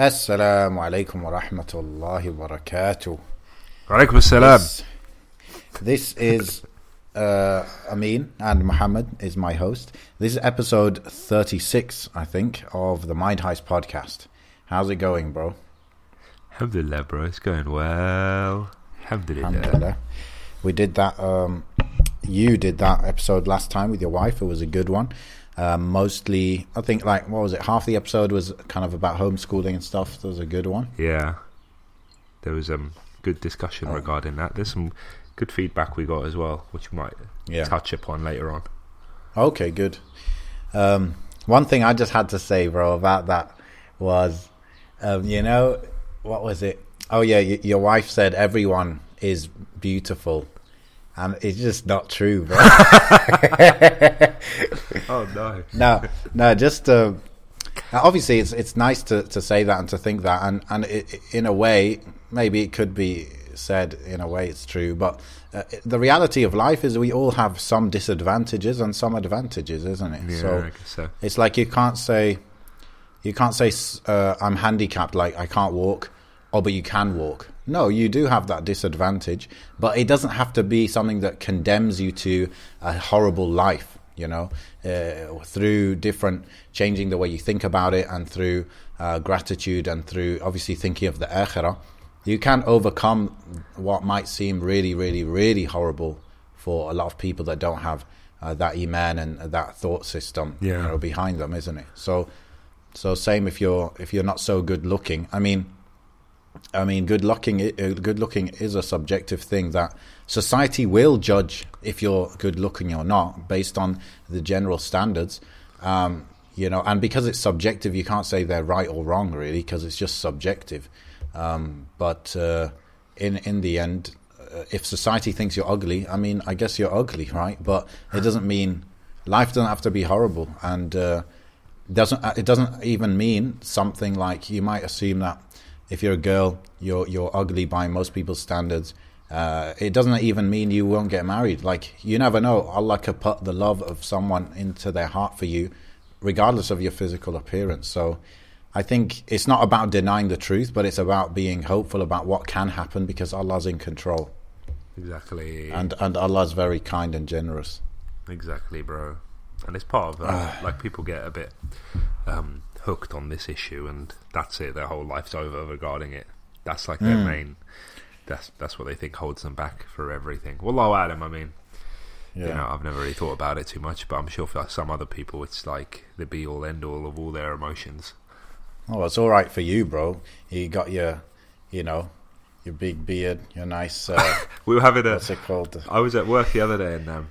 Assalamu alaikum wa rahmatullahi wa barakatuh. Alaikum assalam. This, this is uh, Amin and Muhammad is my host. This is episode 36, I think, of the Mind Heist podcast. How's it going, bro? Alhamdulillah, bro. It's going well. Alhamdulillah. Alhamdulillah. We did that. Um, you did that episode last time with your wife. It was a good one. Um, mostly, I think, like, what was it? Half the episode was kind of about homeschooling and stuff. That was a good one. Yeah. There was um good discussion Oh. regarding that. There's some good feedback we got as well, which we might Yeah. touch upon later on. Okay, good. Um, one thing I just had to say, bro, about that was, um, you know, what was it? Oh yeah, y- your wife said everyone is beautiful, and it's just not true, bro. Oh no. no, no, just uh, obviously it's it's nice to, to say that and to think that, and and it, in a way, maybe it could be said in a way it's true, but uh, the reality of life is we all have some disadvantages and some advantages, isn't it? Yeah, so so. it's like you can't say you can't say uh, I'm handicapped, like I can't walk. Oh, but you can walk. No, you do have that disadvantage, but it doesn't have to be something that condemns you to a horrible life. You know, uh, through different changing the way you think about it, and through uh, gratitude, and through obviously thinking of the akhirah, you can overcome what might seem really, really, really horrible for a lot of people that don't have uh, that iman and that thought system you know, behind them, isn't it? So, so same if you're if you're not so good looking. I mean, I mean, good looking uh, good looking is a subjective thing that society will judge if you're good looking or not based on the general standards. Um, you know, and because it's subjective, you can't say they're right or wrong really because it's just subjective. Um, but uh, in in the end, uh, if society thinks you're ugly, I mean, I guess you're ugly, right? But it doesn't mean life doesn't have to be horrible, and uh, doesn't it doesn't even mean something like you might assume that if you're a girl, you're you're ugly by most people's standards. Uh, it doesn't even mean you won't get married. Like you never know. Allah could put the love of someone into their heart for you, regardless of your physical appearance. So, I think it's not about denying the truth, but it's about being hopeful about what can happen because Allah's in control Exactly. and and Allah's very kind and generous. Exactly, bro. And it's part of that. like people get a bit um, hooked on this issue, and that's it. Their whole life's over regarding it. That's like their main. That's that's what they think holds them back for everything. Wallahu alam. I mean, Yeah. you know, I've never really thought about it too much, but I'm sure for some other people, it's like the be all end all of all their emotions. Oh, it's all right for you, bro. You got your, you know, your big beard, your nice. Uh, We were having a. what's it called? I was at work the other day, and um,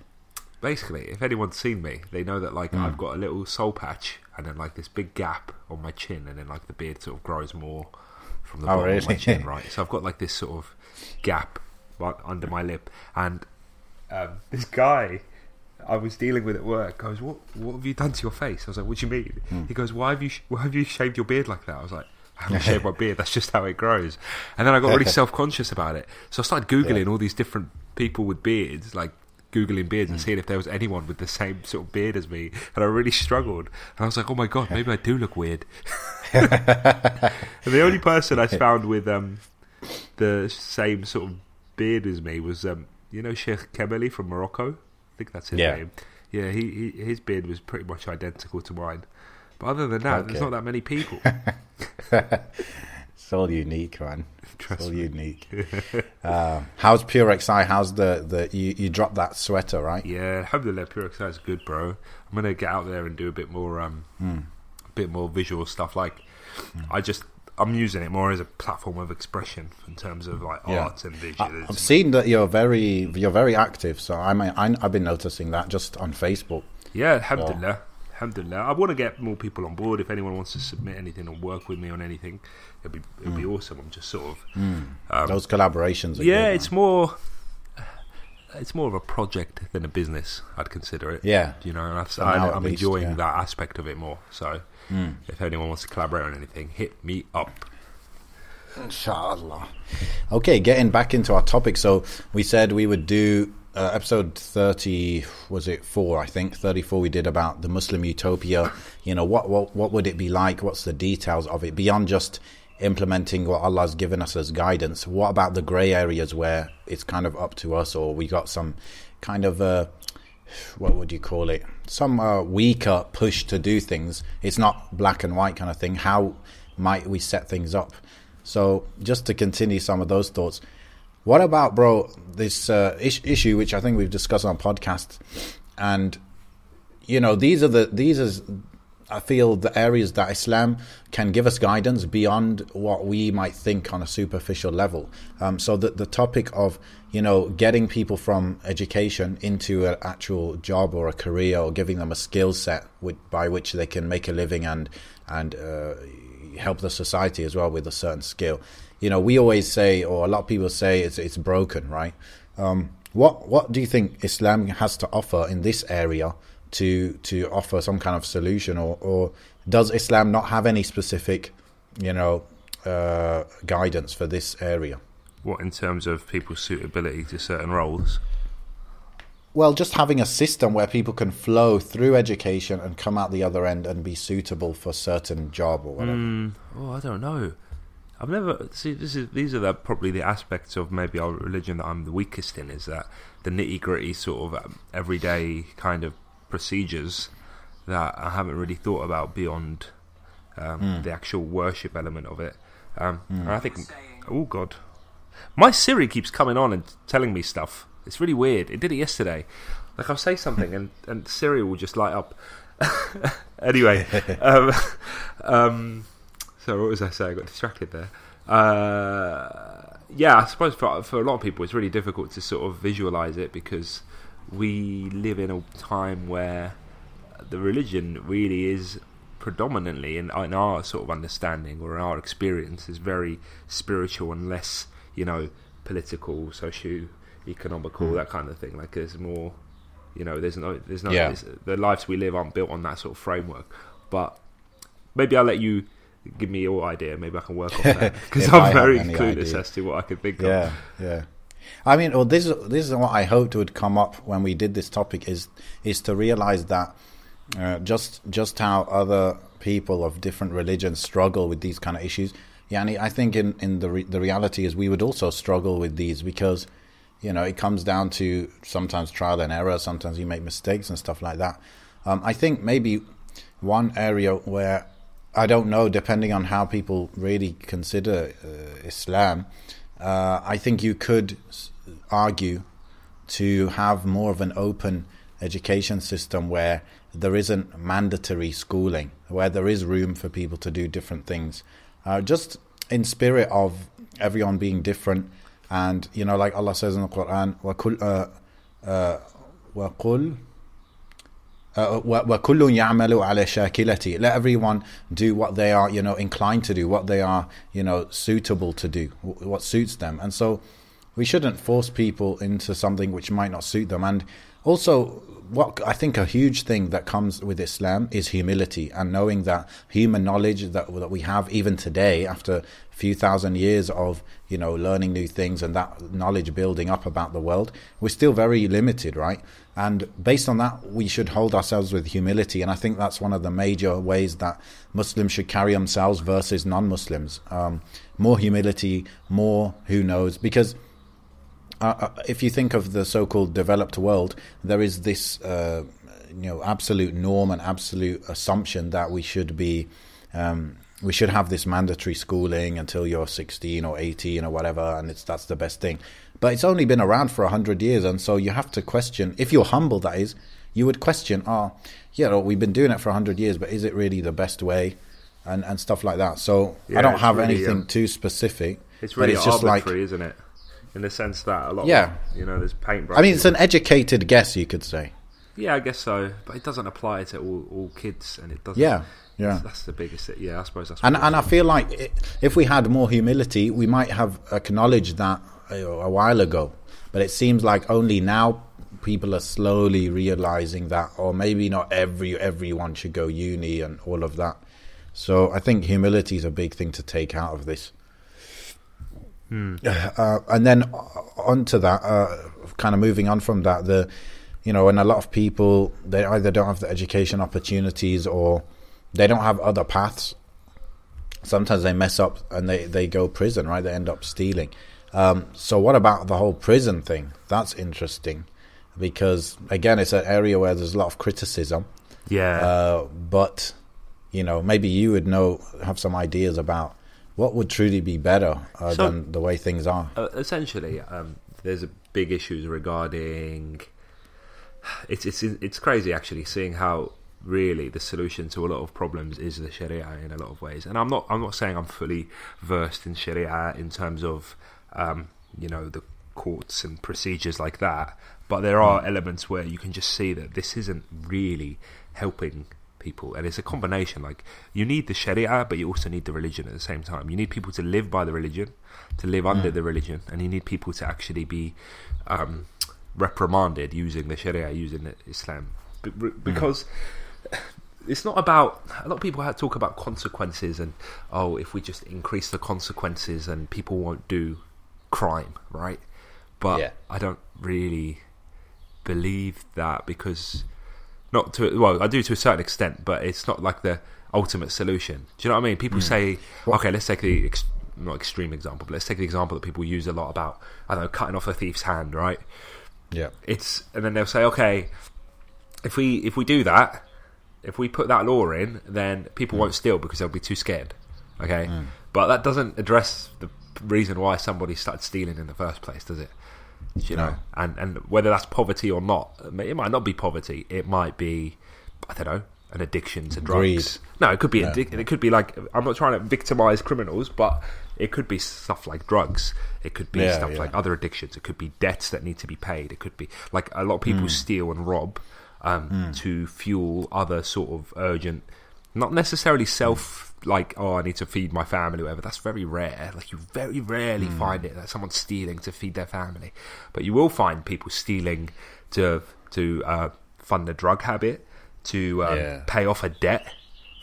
basically, if anyone's seen me, they know that like Hmm. I've got a little soul patch, and then like this big gap on my chin, and then like the beard sort of grows more from the Oh, bottom of my chin, right? So I've got like this sort of gap right under my lip, and um, this guy. I was dealing with at work. Goes, what? What have you done to your face? I was like, what do you mean? Hmm. He goes, why have you? sh- Why have you shaved your beard like that? I was like, I haven't shaved my beard. That's just how it grows. And then I got really self conscious about it. So I started googling all these different people with beards, like googling beards Hmm. and seeing if there was anyone with the same sort of beard as me. And I really struggled. And I was like, oh my god, maybe I do look weird. and the only person I found with um, the same sort of beard as me was, um, you know, Sheikh Kemeli from Morocco. I think that's his Yeah. name. Yeah, he, he his beard was pretty much identical to mine. But other than that, there's not that many people. It's all unique, man. It's all me. unique. uh, how's Pure XI? How's the the you, you dropped that sweater, right? Yeah, alhamdulillah, Pure XI is good, bro. I'm gonna get out there and do a bit more, um, Hmm. a bit more visual stuff. Like, I just, I'm using it more as a platform of expression in terms of like Yeah. art and visuals. I've seen that you're very you're very active. So I mean, I, I've been noticing that just on Facebook. yeah, alhamdulillah, alhamdulillah. I want to get more people on board. If anyone wants to submit anything or work with me on anything, it'd be it'd be mm. awesome. I'm just sort of, mm. um, Those collaborations. Are yeah, good, it's man. more. It's more of a project than a business. I'd consider it. Yeah. you know, For now, I, I'm least, enjoying yeah. That aspect of it more. So, mm. if anyone wants to collaborate on anything, hit me up. Inshallah. Okay, getting back into our topic. So we said we would do uh, episode 30 was it 4 I think? 34 we did about the Muslim utopia. You know what what what would it be like? What's the details of it? Beyond just implementing what Allah's given us as guidance what about the gray areas where it's kind of up to us or we got some kind of uh what would you call it? Some uh, weaker push to do things. It's not black and white kind of thing. How might we set things up? So just to continue some of those thoughts what about, bro, this uh, is- issue which I think we've discussed on podcast, and you know these are the these are I feel the areas that Islam can give us guidance beyond what we might think on a superficial level. Um, so the the topic of you know getting people from education into an actual job or a career or giving them a skill set with, by which they can make a living and and uh, help the society as well with a certain skill you know, we always say, or a lot of people say, it's it's broken, right? Um, what what do you think Islam has to offer in this area to to offer some kind of solution, or or does Islam not have any specific, you know, uh, guidance for this area? What in terms of people's suitability to certain roles? Well, just having a system where people can flow through education and come out the other end and be suitable for certain job or whatever. Mm, oh, I don't know. I've never see. This is these are the, probably the aspects of maybe our religion that I'm the weakest in. Is that the nitty gritty sort of um, everyday kind of procedures that I haven't really thought about beyond um, Mm. the actual worship element of it. Um, Mm. And I think, oh god, my Siri keeps coming on and telling me stuff. It's really weird. It did it yesterday. Like I'll say something and and Siri will just light up. anyway, um, um, so what was I saying? I got distracted there. Uh, yeah, I suppose for for a lot of people, it's really difficult to sort of visualize it because we live in a time where the religion really is predominantly, in, in our sort of understanding or in our experience, is very spiritual and less, you know, political, socio-economical, Mm. that kind of thing. Like there's more, you know, there's no, there's no, Yeah. there's, the lives we live aren't built on that sort of framework. But maybe I'll let you give me your idea. Maybe I can work on that because I'm very clueless idea. as to what I could think of. Yeah, yeah. I mean, well, this is this is what I hoped would come up when we did this topic is is to realize that uh, just just how other people of different religions struggle with these kind of issues. Yeah, and I think in in the re- the reality is we would also struggle with these because you know it comes down to sometimes trial and error. Sometimes you make mistakes and stuff like that. Um, I think maybe one area where I don't know, depending on how people really consider uh, Islam, uh, I think you could s- argue to have more of an open education system where there isn't mandatory schooling, where there is room for people to do different things, uh, just in spirit of everyone being different. And you know, like Allah says in the Quran, وَكُلْ uh, uh, وَقُلْ uh, wa- wa kullun ya'malu. Let everyone do what they are, you know, inclined to do, what they are, you know, suitable to do, what suits them. And so, we shouldn't force people into something which might not suit them. And also, what I think a huge thing that comes with Islam is humility and knowing that human knowledge that that we have even today, after a few thousand years of you know learning new things and that knowledge building up about the world, we're still very limited, right? And based on that, we should hold ourselves with humility. And I think that's one of the major ways that Muslims should carry themselves versus non-Muslims. Um, more humility, more who knows, because uh, uh, if you think of the so-called developed world, there is this, uh, you know, absolute norm and absolute assumption that we should be, um, we should have this mandatory schooling until you're 16 or 18 or whatever, and it's that's the best thing. But it's only been around for hundred years, and so you have to question. If you're humble, that is, you would question, oh, yeah, well, we've been doing it for hundred years, but is it really the best way, and and stuff like that. So Yeah, I don't have really, anything um, too specific. It's really it's just like arbitrary, isn't it? In the sense that a lot, Yeah. of, you know, there's paintbrushes. I mean, it's an educated guess, you could say. Yeah, I guess so, but it doesn't apply to all, all kids, and it doesn't. Yeah, yeah. That's, the biggest. Yeah, I suppose that's. And and I feel like i if we had more humility, we might have acknowledged that a while ago. But it seems like only now people are slowly realizing that, or maybe not every everyone should go uni and all of that. So I think humility is a big thing to take out of this. Uh, and then onto that, uh, kind of moving on from that, the you know, and a lot of people they either don't have the education opportunities or they don't have other paths. Sometimes they mess up and they they go prison, right? They end up stealing. Um, so what about the whole prison thing? That's interesting because again, it's an area where there's a lot of criticism. Yeah. Uh, but you know, maybe you would know have some ideas about what would truly be better uh, So- than the way things are. Uh, essentially, um, there's a big issues regarding. It's it's it's crazy actually seeing how really the solution to a lot of problems is the Sharia in a lot of ways. And I'm not I'm not saying I'm fully versed in Sharia in terms of um, you know the courts and procedures like that, but there are elements where you can just see that this isn't really helping people. And it's a combination like you need the sharia but you also need the religion at the same time. You need people to live by the religion to live under the religion and you need people to actually be um, reprimanded using the sharia using the islam. B- because it's not about a lot of people talk about consequences and oh if we just increase the consequences and people won't do crime right but Yeah. i don't really believe that because not to well, I do to a certain extent, but it's not like the ultimate solution. Do you know what I mean? People hmm. say, okay, let's take the ex- not extreme example, but let's take the example that people use a lot about I don't know, cutting off a thief's hand, right? Yeah, It's and then they'll say, okay, if we if we do that, if we put that law in, then people hmm. won't steal because they'll be too scared. Okay, hmm. but that doesn't address the reason why somebody started stealing in the first place, does it? You No. know, and and whether that's poverty or not, it might not be poverty. It might be, I don't know, an addiction to drugs. Greed. No, it could be addic- It could be like I'm not trying to victimize criminals, but it could be stuff like drugs. It could be Yeah, stuff yeah. like other addictions. It could be debts that need to be paid. It could be like a lot of people steal and rob um, to fuel other sort of urgent, not necessarily self like oh I need to feed my family or whatever. That's very rare. Like you very rarely find it that someone's stealing to feed their family, but you will find people stealing to to uh, fund a drug habit, to um, Yeah. pay off a debt,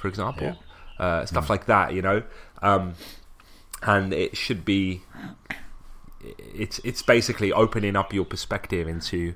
for example, uh, stuff like that. You know. Um, and it should be it's it's basically opening up your perspective into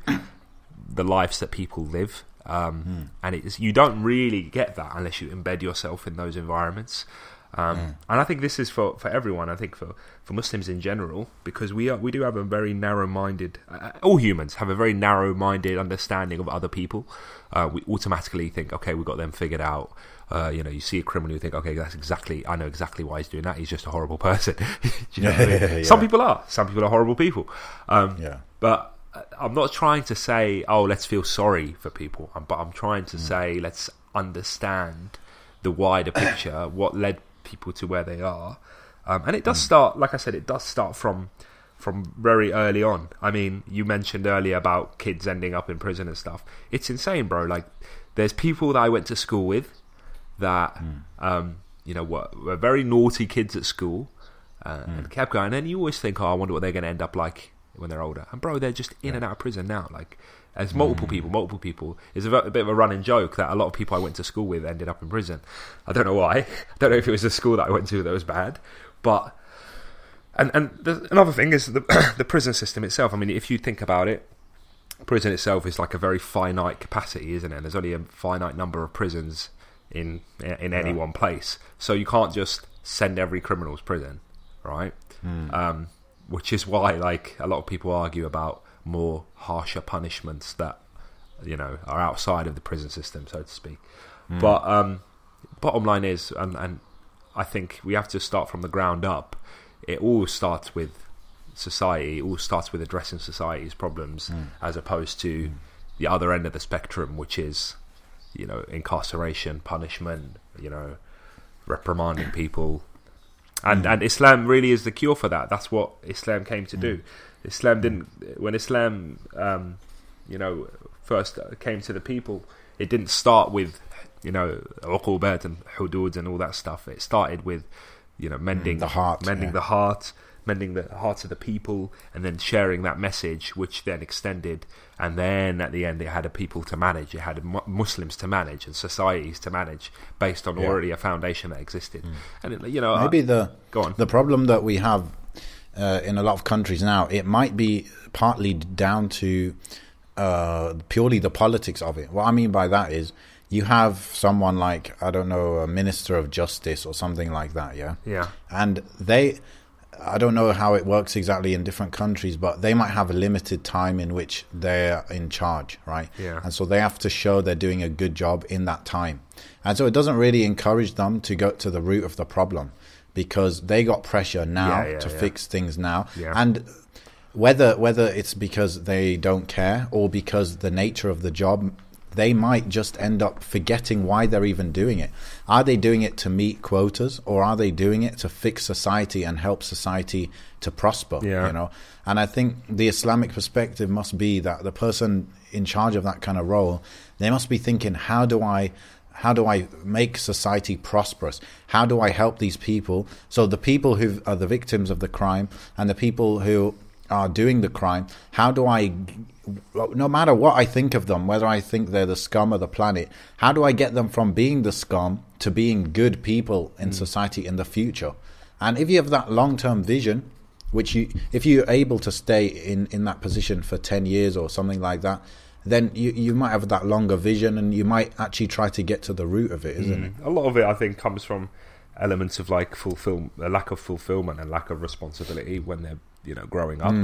the lives that people live um, and it's you don't really get that unless you embed yourself in those environments um, and I think this is for, for everyone. I think for, for Muslims in general, because we are we do have a very narrow minded. Uh, all humans have a very narrow minded understanding of other people. Uh, we automatically think, okay, we got them figured out. Uh, you know, you see a criminal, you think, okay, that's exactly. I know exactly why he's doing that. He's just a horrible person. Do you know what I mean? Yeah. Some people are. Some people are horrible people. Um, yeah, but uh, I'm not trying to say, oh, let's feel sorry for people. Um, But I'm trying to say, let's understand the wider picture, what led people to where they are. Um, and it does start, like I said, it does start from from very early on. I mean, you mentioned earlier about kids ending up in prison and stuff. It's insane, bro. Like, there's people that I went to school with that, um, you know, were, were very naughty kids at school uh, and kept going. And you always think, oh, I wonder what they're going to end up like when they're older. And bro, they're just in and out of prison now. Like, as multiple people, multiple people. It's a, a bit of a running joke that a lot of people I went to school with ended up in prison. I don't know why. I don't know if it was the school that I went to that was bad, but and and the, another thing is the the prison system itself. I mean, if you think about it, prison itself is like a very finite capacity, isn't it? There's only a finite number of prisons in in any one place, so you can't just send every criminal to prison, right? Um, which is why, like, a lot of people argue about more harsher punishments that you know are outside of the prison system, so to speak. Hmm. But um, bottom line is, and, and I think we have to start from the ground up. It all starts with society. It all starts with addressing society's problems, hmm. as opposed to hmm. the other end of the spectrum, which is you know incarceration, punishment, you know, reprimanding people. And hmm. and Islam really is the cure for that. That's what Islam came to hmm. do. Islam didn't when Islam um, you know first came to the people, it didn't start with you know uqubat and hudud and all that stuff. It started with you know mending hmm. the heart, mending yeah. the heart, mending the hearts of the people, and then sharing that message, which then extended. And then at the end, it had a people to manage. It had mu- Muslims to manage and societies to manage based on Yeah. already a foundation that existed. And it, you know, maybe I- the go on. the problem that we have uh, in a lot of countries now, it might be partly down to uh, purely the politics of it. What I mean by that is you have someone like I don't know a minister of justice or something like that, yeah, Yeah. and they. I don't know how it works exactly in different countries, but they might have a limited time in which they're in charge, right? Yeah. And so they have to show they're doing a good job in that time. And so it doesn't really encourage them to go to the root of the problem because they got pressure now Yeah, yeah, to yeah. fix things now. And whether whether it's because they don't care or because the nature of the job they might just end up forgetting why they're even doing it. Are they doing it to meet quotas or are they doing it to fix society and help society to prosper? Yeah. You know? And I think the Islamic perspective must be that the person in charge of that kind of role, they must be thinking, how do I how do I make society prosperous? How do I help these people? So the people who are the victims of the crime and the people who are doing the crime, how do I, no matter what I think of them, whether I think they're the scum of the planet, how do I get them from being the scum to being good people in hmm. society in the future? And if you have that long term vision, which you, if you're able to stay in, in that position for 10 years or something like that, then you, you might have that longer vision and you might actually try to get to the root of it, isn't hmm. it? A lot of it, I think, comes from elements of like fulfill a lack of fulfillment and lack of responsibility when they're you know growing up.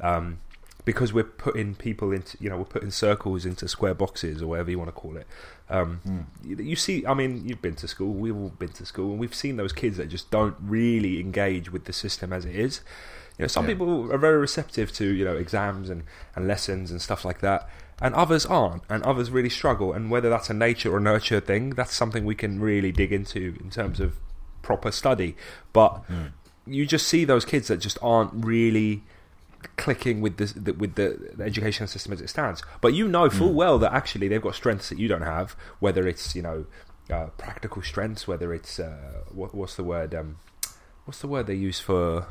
Um, because we're putting people into you know we're putting circles into square boxes or whatever you want to call it. Um, you, you see, I mean, you've been to school. We've all been to school, and we've seen those kids that just don't really engage with the system as it is. You know, some Yeah. people are very receptive to you know exams and, and lessons and stuff like that, and others aren't, and others really struggle. And whether that's a nature or nurture thing, that's something we can really dig into in terms of proper study. But you just see those kids that just aren't really clicking with this the, with the, the education system as it stands. But you know full well that actually they've got strengths that you don't have. Whether it's you know uh, practical strengths, whether it's uh, what, what's the word? Um, what's the word they use for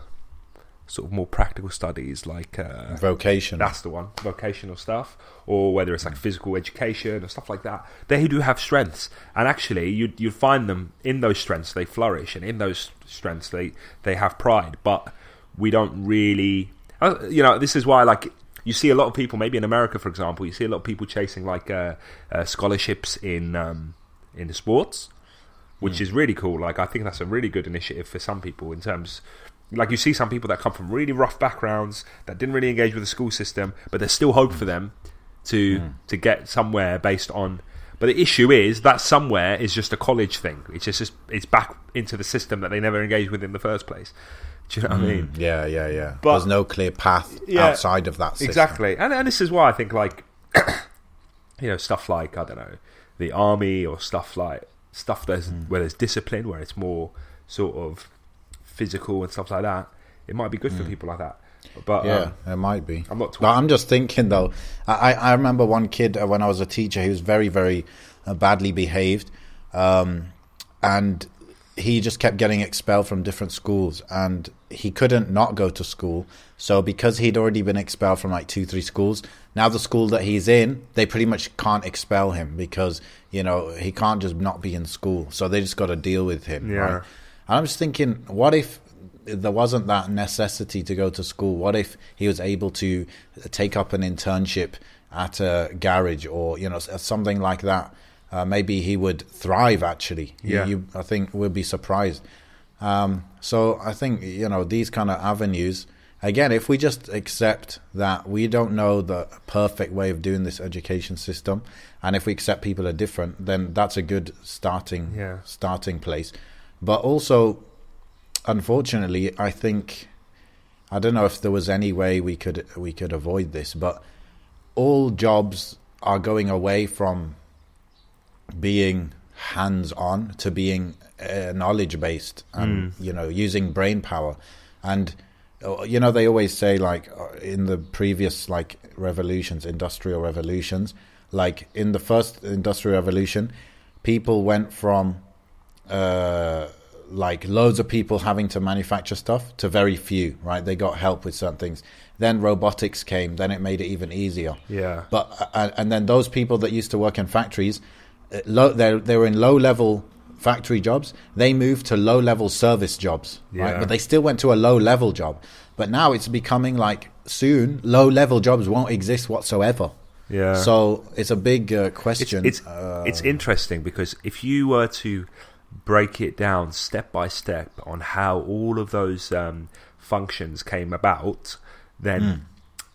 sort of more practical studies like uh, Vocation. that's the one vocational stuff or whether it's like physical education or stuff like that they do have strengths and actually you you find them in those strengths they flourish and in those strengths they they have pride but we don't really uh, you know this is why like you see a lot of people maybe in America for example you see a lot of people chasing like uh, uh, scholarships in um, in the sports which is really cool. Like I think that's a really good initiative for some people in terms. Like you see some people that come from really rough backgrounds that didn't really engage with the school system, but there's still hope for them to to get somewhere based on. But the issue is that somewhere is just a college thing. It's just it's back into the system that they never engaged with in the first place. Do you know what I mean? Yeah, yeah, yeah. But- There's no clear path Yeah, outside of that system. Exactly, and and this is why I think like you know stuff like I don't know the army or stuff like stuff there's Hmm. where there's discipline where it's more sort of physical and stuff like that. It might be good for people like that, but Hmm. Yeah, um, it might be. I'm not But I'm just thinking though. I, I remember one kid uh, when I was a teacher. He was very, very uh, badly behaved, um, and he just kept getting expelled from different schools, and he couldn't not go to school. So because he'd already been expelled from like two, three schools, now the school that he's in, they pretty much can't expel him because you know he can't just not be in school. So they just got to deal with him. Yeah. Right? I'm just thinking, what if there wasn't that necessity to go to school? What if he was able to take up an internship at a garage or you know something like that? Uh, maybe he would thrive. Actually, You- Yeah. you, I think we'll be surprised. Um, so I think you know these kind of avenues. Again, if we just accept that we don't know the perfect way of doing this education system, and if we accept people are different, then that's a good starting Yeah. starting place. But also, unfortunately, I think I don't know if there was any way we could we could avoid this, but all jobs are going away from being hands on to being uh, knowledge based and you know using brain power. And uh, you know they always say like uh, in the previous like revolutions industrial revolutions like in the first industrial revolution people went from uh, like loads of people having to manufacture stuff to very few, right? They got help with certain things. Then robotics came, then it made it even easier. Yeah. But uh, and then those people that used to work in factories, uh, low, they they were in low level factory jobs, they moved to low level service jobs, right? Yeah. But they still went to a low level job. But now it's becoming like soon low level jobs won't exist whatsoever. Yeah. So it's a big uh, it's question. it's, Uh, it's interesting because if you were to break it down step by step on how all of those um, functions came about, then Hmm.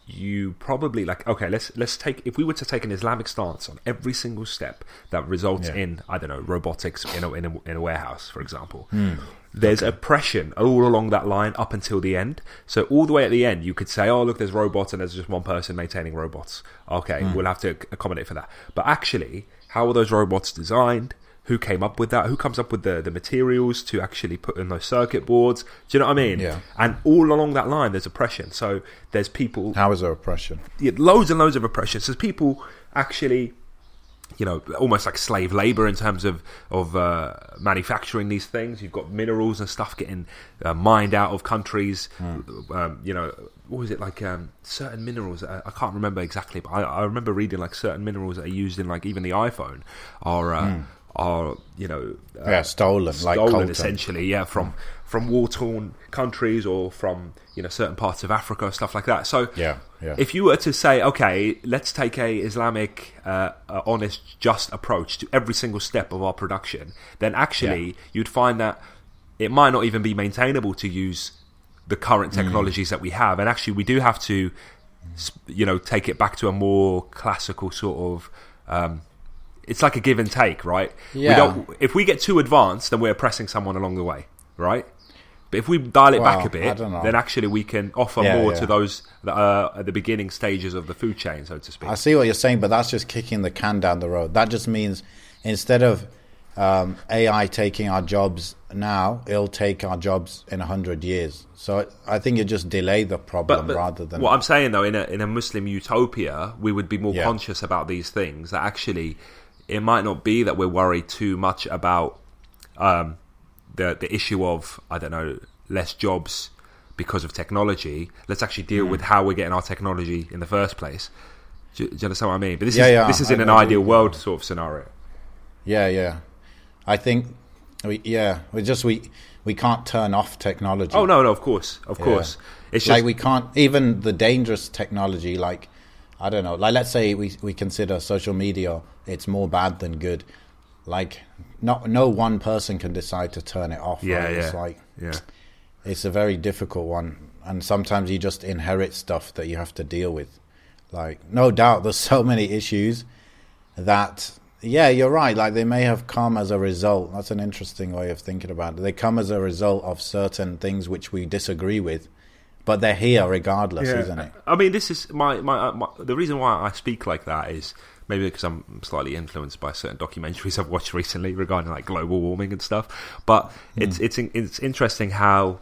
you probably like okay. Let's let's take if we were to take an Islamic stance on every single step that results Yeah. in I don't know robotics in a in a, in a warehouse, for example. Hmm. There's oppression all along that line up until the end. So all the way at the end, you could say, "Oh, look, there's robots, and there's just one person maintaining robots." Okay, Hmm. we'll have to accommodate for that. But actually, how are those robots designed? Who came up with that? Who comes up with the, the materials to actually put in those circuit boards? Do you know what I mean? Yeah. And all along that line, there's oppression. So there's people how is there oppression? yeah, loads and loads of oppression. So people actually, you know, almost like slave labor in terms of of uh, manufacturing these things. You've got minerals and stuff getting uh, mined out of countries. Um, you know, what was it like? Um, certain minerals. Uh, I can't remember exactly, but I, I remember reading like certain minerals that are used in like even the iPhone are. Uh, Are you know uh, Yeah, stolen, like stolen coltan. essentially, yeah, from from war torn countries or from you know certain parts of Africa, stuff like that. So Yeah, yeah. if you were to say, okay, let's take a Islamic, uh, uh, honest, just approach to every single step of our production, then actually Yeah. you'd find that it might not even be maintainable to use the current Mm. technologies that we have, and actually we do have to, you know, take it back to a more classical sort of. Um, it's like a give and take, right? We Yeah. don't, if we get too advanced, then we're oppressing someone along the way, right? But if we dial it back a bit, I don't know. then actually we can offer Yeah, more yeah. to those that are at the beginning stages of the food chain, so to speak. I see what you're saying, but that's just kicking the can down the road. That just means instead of um, AI taking our jobs now, it'll take our jobs in a hundred years. So I think you just delay the problem But, but rather than what I'm saying though, in a in a Muslim utopia, we would be more Yeah. conscious about these things. That actually, it might not be that we're worried too much about um, the the issue of I don't know less jobs because of technology. Let's actually deal Hmm. with how we're getting our technology in the first place. Do, you- do you understand what I mean? But this Yeah, is yeah, this is I in an know ideal world sort of scenario. yeah, yeah. I think we yeah we just we we can't turn off technology. Oh no, no, of course, of Yeah. course. It's just like we can't even the dangerous technology like i don't know. Like let's say we we consider social media it's more bad than good. Like not no one person can decide to turn it off yeah, right? yeah, it's like yeah. it's a very difficult one. And sometimes you just inherit stuff that you have to deal with. Like no doubt there's so many issues that yeah you're right. Like they may have come as a result. That's an interesting way of thinking about it. They come as a result of certain things which we disagree with but they're here regardless isn't it I mean, this is my, my, my the reason why I speak like that is maybe because I'm slightly influenced by certain documentaries I've watched recently regarding like global warming and stuff. But Hmm. it's it's it's interesting how.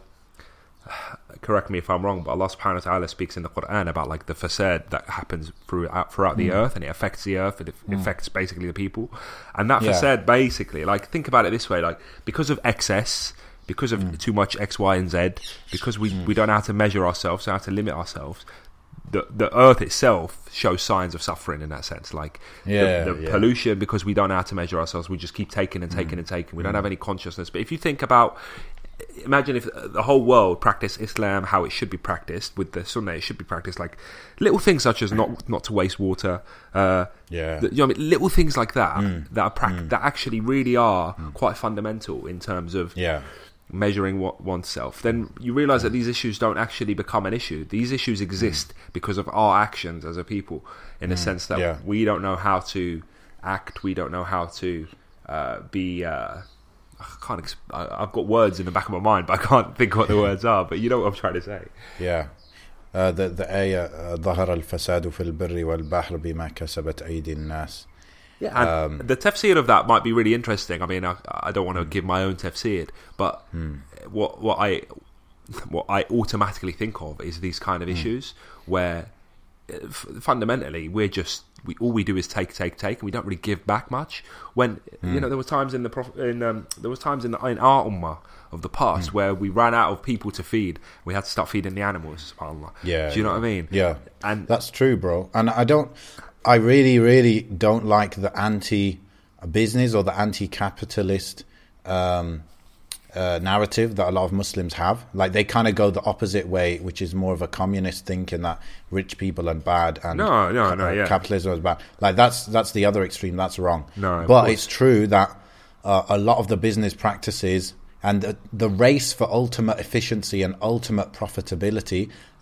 Correct me if I'm wrong, but Allah Subhanahu wa Taala speaks in the Quran about like the fasad that happens throughout throughout Hmm. the earth, and it affects the earth. It affects basically the people, and that Yeah. fasad basically, like think about it this way: like because of excess, because Hmm. of too much X, Y, and Z, because we we don't know how to measure ourselves, so how to limit ourselves. The the earth itself shows signs of suffering in that sense, like Yeah, the, the yeah. pollution because we don't know how to measure ourselves. We just keep taking and Mm. taking and taking. We don't have any consciousness. But if you think about imagine if the whole world practiced Islam how it should be practiced with the Sunnah, it should be practiced like little things such as not not to waste water. Uh, Yeah. you know, what I mean, little things like that that are prac- that actually really are quite fundamental in terms of yeah measuring what oneself. Then you realize that these issues don't actually become an issue. These issues exist because of our actions as a people, in the sense that Yeah. we don't know how to act. We don't know how to uh, be. Uh, I can't. Ex- I- I've got words in the back of my mind, but I can't think what the words are. But you know what I'm trying to say. Yeah. Uh, the the آية uh, ظهر الفساد في البر والبحر بما كسبت أيدي الناس. Yeah, and um, the tafsir of that might be really interesting. I mean, I, I don't want to hmm. give my own tafsir, but hmm. what what I what I automatically think of is these kind of hmm. issues where uh, f- fundamentally we're just we all we do is take take take and we don't really give back much. When you know there were times in the prof- in um, there was times in the, in our ummah of the past where we ran out of people to feed. We had to start feeding the animals. Subhanallah. Yeah, do you know what I mean? Yeah, and that's true, bro. And I don't, I really, really don't like the anti-business or the anti-capitalist um, uh, narrative that a lot of Muslims have. Like they kind of go the opposite way, which is more of a communist thinking that rich people are bad and No, no, no, uh, yeah. capitalism is bad. Like that's that's the other extreme. That's wrong. No, but it's true that uh, a lot of the business practices and the, the race for ultimate efficiency and ultimate profitability uh,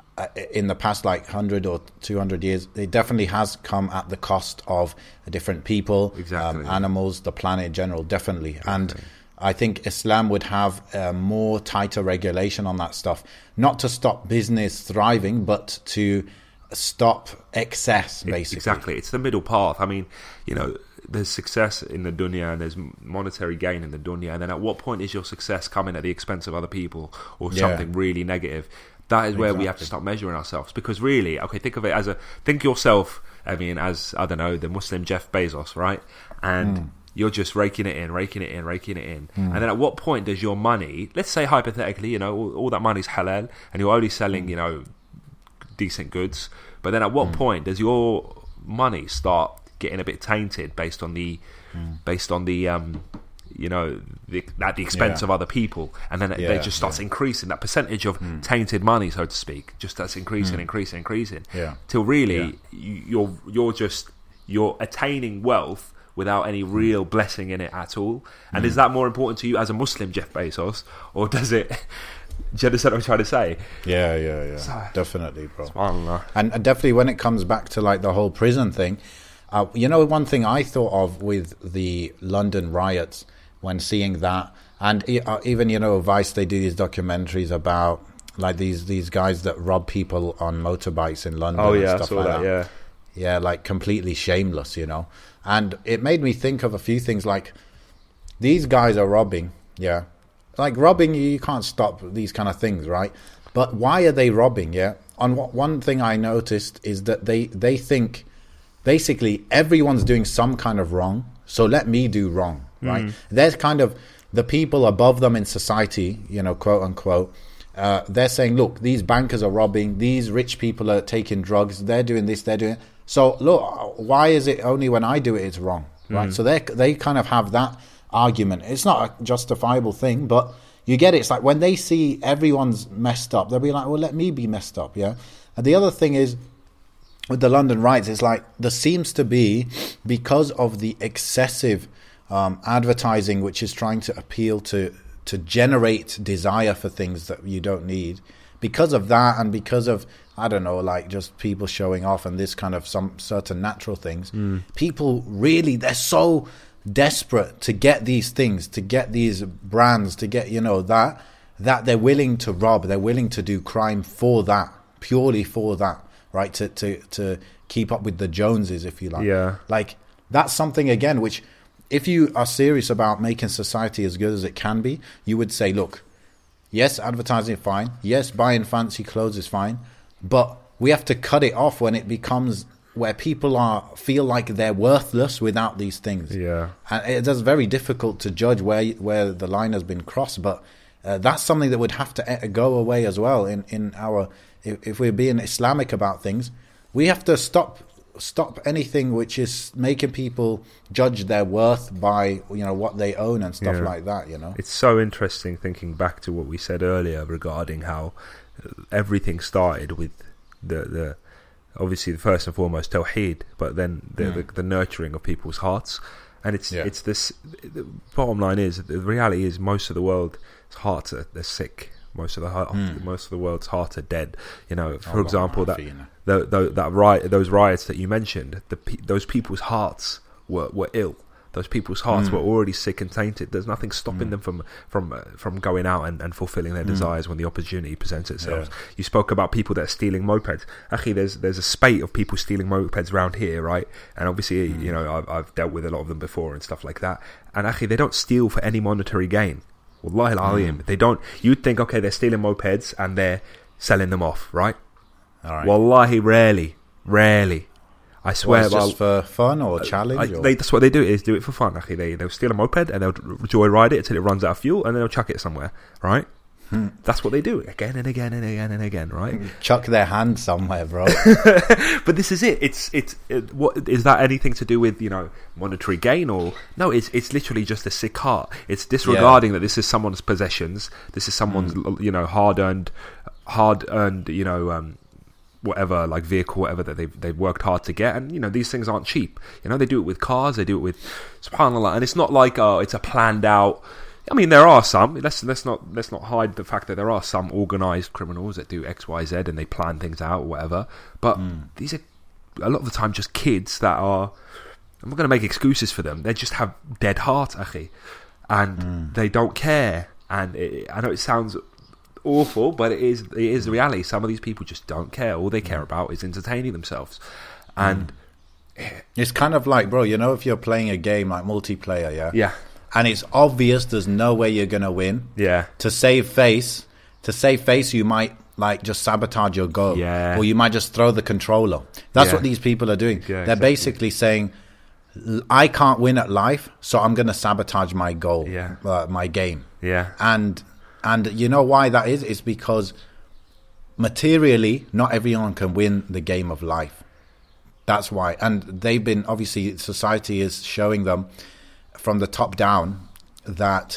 in the past like 100 or 200 years it definitely has come at the cost of different people Exactly. um, animals the planet in general definitely and i think islam would have uh, more tighter regulation on that stuff not to stop business thriving but to stop excess basically Exactly. It's the middle path. I mean, you know, there's success in the dunya and there's monetary gain in the dunya. And then at what point is your success coming at the expense of other people or Yeah. something really negative? That is where we have to Exactly. start measuring ourselves. Because really, okay, think of it as a think yourself, I mean, as I don't know, the Muslim Jeff Bezos, right? And Hmm. you're just raking it in, raking it in, raking it in. And then at what point does your money, let's say hypothetically, you know, all, all that money's halal and you're only Hmm. selling, you know, decent goods. But then at what point does your money start getting a bit tainted based on the based on the um you know the, at the expense Yeah. of other people. And then it, Yeah, they just starts increasing that percentage of hmm. tainted money so to speak just starts increasing hmm. increasing increasing. Yeah. till really you, you're you're just you're attaining wealth without any hmm. real blessing in it at all. And is that more important to you as a muslim jeff bezos or does it do you understand what i'm trying to say? Yeah yeah yeah. So- definitely bro. And, and definitely when it comes back to like the whole prison thing, uh, you know, one thing I thought of with the London riots when seeing that, and uh, even you know, Vice they do these documentaries about like these these guys that rob people on motorbikes in London. oh and yeah i stuff saw like that yeah yeah, like completely shameless, you know. And it made me think of a few things like these guys are robbing, yeah. Like robbing, you, you can't stop these kind of things, right? But why are they robbing, yeah? On what one thing I noticed is that they they think basically everyone's doing some kind of wrong, so let me do wrong, right? They're kind of the people above them in society, you know, quote unquote. Uh, they're saying, look, these bankers are robbing, these rich people are taking drugs, they're doing this, they're doing. So look, why is it only when I do it it's wrong, right? So they they kind of have that argument. It's not a justifiable thing, but you get it. It's like when they see everyone's messed up, they'll be like, well, let me be messed up, yeah. And the other thing is, with the London riots, it's like there seems to be because of the excessive um, advertising, which is trying to appeal to to generate desire for things that you don't need. Because of that, and because of I don't know, like just people showing off and this kind of some certain natural things, people really they're so desperate to get these things, to get these brands, to get you know that that they're willing to rob, they're willing to do crime for that, purely for that right? To to to keep up with the Joneses, if you like. Yeah. Like that's something again which, if you are serious about making society as good as it can be, you would say, look, yes, advertising is fine. Yes, buying fancy clothes is fine, but we have to cut it off when it becomes where people are feel like they're worthless without these things. Yeah. and it is very difficult to judge where where the line has been crossed. But uh, that's something that would have to uh, go away as well in in our if, if we're being Islamic about things, we have to stop stop anything which is making people judge their worth by you know what they own and stuff Yeah. like that. You know, It's so interesting thinking back to what we said earlier regarding how uh, everything started with the the obviously the first and foremost tawheed, but then the, the, the nurturing of people's hearts. And it's Yeah. it's this. The bottom line is the reality is most of the world's hearts are they're sick. Most of the heart, most of the world's hearts are dead. You know, for Allah example, that Ma'afi, you know. the, the, that riot, those riots that you mentioned, the those people's hearts were, were ill. Those people's hearts were already sick and tainted. There's nothing stopping them from from uh, from going out and, and fulfilling their desires when the opportunity presents itself. Yeah. You spoke about people that are stealing mopeds. Actually, there's there's a spate of people stealing mopeds around here, right? And obviously, you know, I've, I've dealt with a lot of them before and stuff like that. And actually, they don't steal for any monetary gain. Wallahi al mm. They don't. You'd think, okay, they're stealing mopeds and they're selling them off, right? all right. Wallahi, rarely, rarely. I swear, it's well, just for fun or challenge. I, or? they, that's what they do. Is do it for fun. Actually, they they'll steal a moped and they'll joyride it until it runs out of fuel, and then they'll chuck it somewhere, right? That's what they do again and again and again and again, right? Chuck their hand somewhere, bro. but this is it. It's it's it, what is that anything to do with you know monetary gain or no? It's it's literally just a sick heart. It's disregarding that this is someone's possessions. This is someone's you know hard earned, hard earned you know um, whatever like vehicle whatever that they've they've worked hard to get. And you know these things aren't cheap. You know they do it with cars. They do it with subhanallah. And it's not like oh it's a planned out. I mean, there are some. Let's let's not let's not hide the fact that there are some organised criminals that do X, Y, Z, and they plan things out or whatever. But hmm. these are a lot of the time just kids that are. I'm not going to make excuses for them. They just have dead heart, akhi, and hmm. they don't care. And it, I know it sounds awful, but it is it is the reality. Some of these people just don't care. All they care hmm. about is entertaining themselves, and eh, It's kind of like, bro, you know, if you're playing a game like multiplayer, yeah, yeah, and it's obvious there's no way you're gonna win. yeah, To save face, to save face, you might like just sabotage your goal, Yeah. or you might just throw the controller. That's Yeah. what these people are doing. Yeah, They're exactly. basically saying, "I can't win at life, so I'm gonna sabotage my goal, Yeah. uh, my game." yeah, and and you know why that is is because materially not everyone can win the game of life that's why and they've been obviously society is showing them from the top down that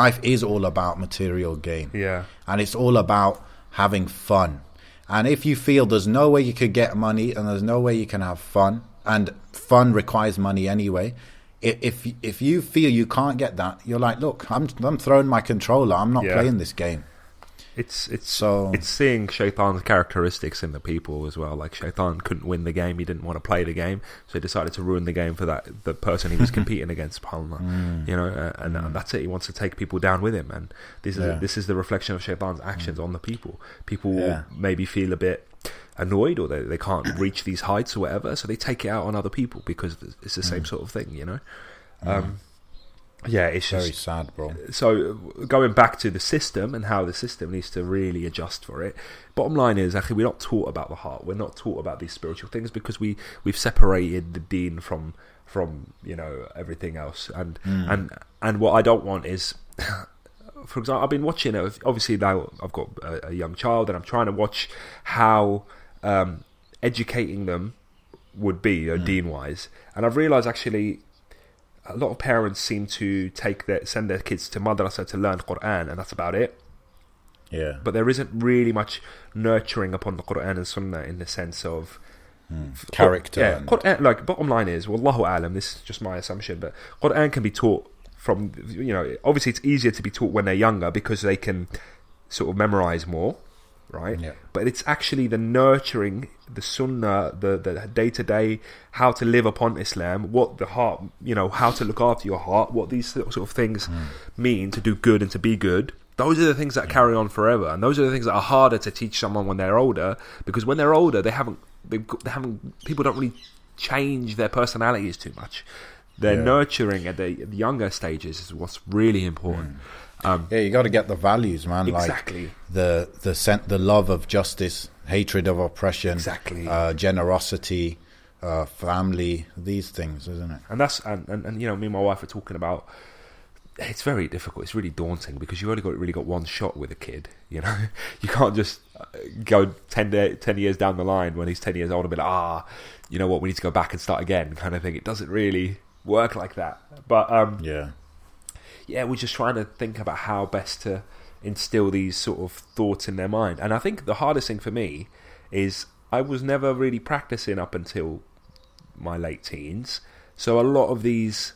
life is all about material gain yeah, and it's all about having fun. And if you feel there's no way you could get money and there's no way you can have fun, and fun requires money anyway, if if you feel you can't get that, you're like, look, I'm I'm throwing my controller. I'm not Yeah. playing this game. It's it's So- it's seeing Shaitan's characteristics in the people as well. Like Shaitan couldn't win the game; he didn't want to play the game, so he decided to ruin the game for that the person he was competing against. Subhanallah. You know, uh, and uh, that's it. He wants to take people down with him, and this is Yeah. this is the reflection of Shaitan's actions on the people. People Yeah. maybe feel a bit annoyed or they, they can't reach these heights or whatever, so they take it out on other people because it's the same sort of thing. You know. Um, yeah, it's just Very sad, bro. so going back to the system and how the system needs to really adjust for it. Bottom line is, actually, we're not taught about the heart. We're not taught about these spiritual things because we we've separated the deen from from you know everything else. And and and what I don't want is. For example, I've been watching it. Obviously, now I've got a, a young child, and I'm trying to watch how um, educating them would be, uh, deen wise. And I've realised actually a lot of parents seem to take their send their kids to madrasa to learn Quran, and that's about it. Yeah, But there isn't really much nurturing upon the Quran and Sunnah in the sense of hmm. character. yeah, Quran, like bottom line is, wallahu alam. This is just my assumption, but Quran can be taught from you know. Obviously, it's easier to be taught when they're younger because they can sort of memorize more, right? Yeah. But it's actually the nurturing, the Sunnah, the the day to day, how to live upon Islam, what the heart, you know, how to look after your heart, what these sort of things hmm. mean to do good and to be good. Those are the things that carry on forever, and those are the things that are harder to teach someone when they're older because when they're older, they haven't they've got, they haven't people don't really change their personalities too much. Their Yeah. nurturing at the, the younger stages is what's really important. Hmm. Um, yeah, you got to get the values, man. Exactly. Like the the sen- the love of justice, hatred of oppression, Exactly. uh, generosity, uh, family. These things, isn't it? and that's and, and, and you know me and my wife are talking about it's very difficult it's really daunting because you only got really got one shot with a kid you know you can't just uh, go 10, day, 10 years down the line when he's 10 years old and be like ah you know what we need to go back and start again kind of thing it doesn't really work like that but um Yeah. Yeah, we're just trying to think about how best to instill these sort of thoughts in their mind. And I think the hardest thing for me is I was never really practicing up until my late teens. So a lot of these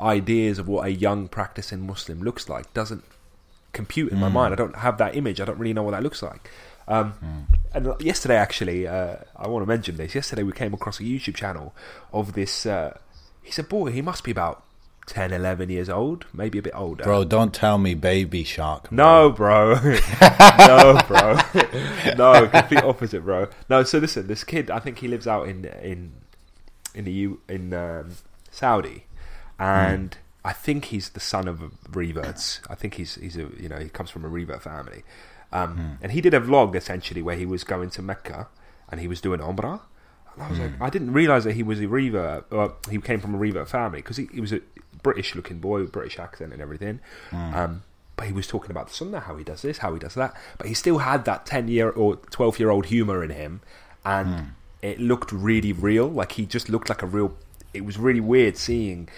ideas of what a young practicing Muslim looks like doesn't compute in my mind. I don't have that image. I don't really know what that looks like. Um, And yesterday, actually, uh, I want to mention this. Yesterday, we came across a YouTube channel of this. Uh, he's a boy. He must be about 10, 11 years old, maybe a bit older. Bro, don't tell me baby shark. No, bro. no, bro. no, complete opposite, bro. No, so listen, this kid, I think he lives out in in in the U in um, Saudi, and I think he's the son of reverts. I think he's he's a you know he comes from a revert family, um, and he did a vlog essentially where he was going to Mecca and he was doing Umrah. And I was like, I didn't realize that he was a revert. Or he came from a revert family because he, he was a British-looking boy with British accent and everything. Um, but he was talking about the sunnah, how he does this, how he does that. But he still had that 10 year or 12 year old humor in him. And Hmm. it looked really real. Like he just looked like a real. It was really weird seeing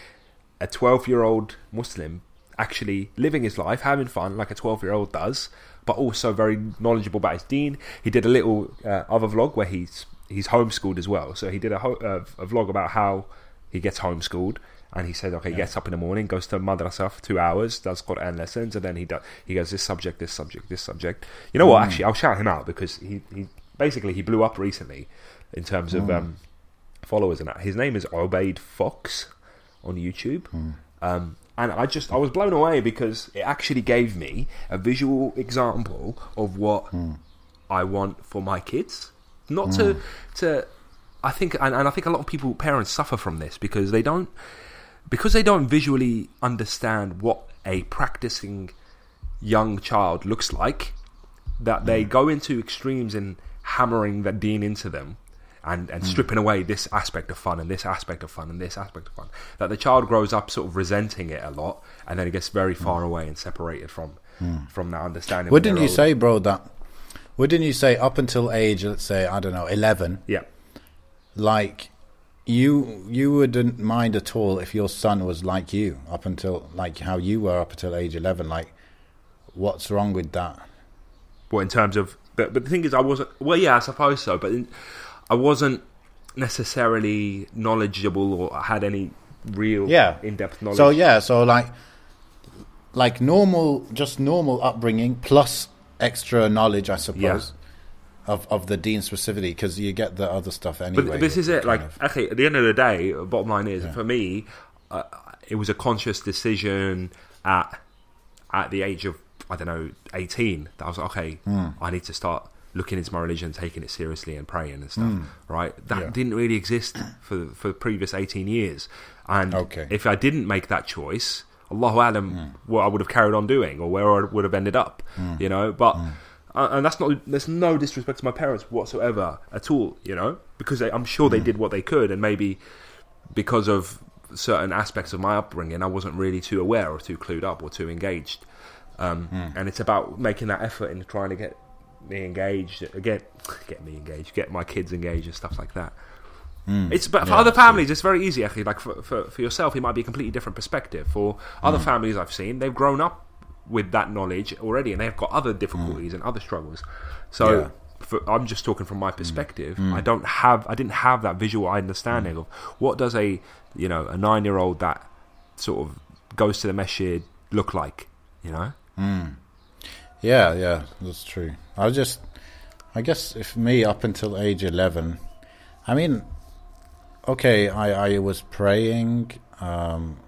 a 12 year old Muslim actually living his life, having fun like a 12 year old does, but also very knowledgeable about his deen. He did a little uh, other vlog where he's he's homeschooled as well. So he did a, ho- uh, a vlog about how he gets homeschooled. And he said, okay, he gets up in the morning, goes to madrasa for two hours, does Quran lessons, and then he does, he goes this subject, this subject, this subject. You know what? Hmm. Actually, I'll shout him out because he, he basically he blew up recently in terms of hmm. um, followers and that. His name is Obaid Fox on YouTube. Hmm. Um, and I just I was blown away because it actually gave me a visual example of what I want for my kids. Not to to I think and, and I think a lot of people parents suffer from this because they don't because they don't visually understand what a practicing young child looks like that they mm. go into extremes in hammering that deen into them and, and mm. stripping away this aspect of fun and this aspect of fun and this aspect of fun that the child grows up sort of resenting it a lot and then it gets very far mm. away and separated from from that understanding Wouldn't you older. say, bro, that? Wouldn't you say up until age, let's say, I don't know, eleven, yeah. Like you you wouldn't mind at all if your son was like you up until like how you were up until age eleven. Like, what's wrong with that? Well, in terms of, but, but the thing is, I wasn't. Well, yeah, I suppose so, but I wasn't necessarily knowledgeable or had any real, Yeah. in-depth knowledge. So yeah, so like, like normal, just normal upbringing plus extra knowledge, I suppose, of of the deen specifically, because you get the other stuff anyway. But this is it. Like, of- okay, at the end of the day, bottom line is for me, uh, it was a conscious decision at at the age of I don't know eighteen that I was like, okay, Hmm. I need to start looking into my religion, taking it seriously, and praying and stuff. Right? That Hmm. Yeah. didn't really exist for for the previous eighteen years. And Okay. if I didn't make that choice, Allahu Alam, Hmm. what I would have carried on doing or where I would have ended up. You know, but. And that's not. There's no disrespect to my parents whatsoever at all. You know, because they, I'm sure they Hmm. did what they could, and maybe because of certain aspects of my upbringing, I wasn't really too aware or too clued up or too engaged. Um, Hmm. And it's about making that effort in trying to get me engaged, again get me engaged, get my kids engaged, and stuff like that. It's but for Yeah, other families, it's very easy actually. Like for, for for yourself, it might be a completely different perspective. For other families I've seen, they've grown up with that knowledge already, and they've got other difficulties and other struggles. So Yeah. for, I'm just talking from my perspective. I don't have, I didn't have that visual understanding of what does a you know a nine year old that sort of goes to the masjid look like. You know, Yeah, yeah, that's true. I just, I guess, if me up until age eleven, I mean, okay, I I was praying. Um,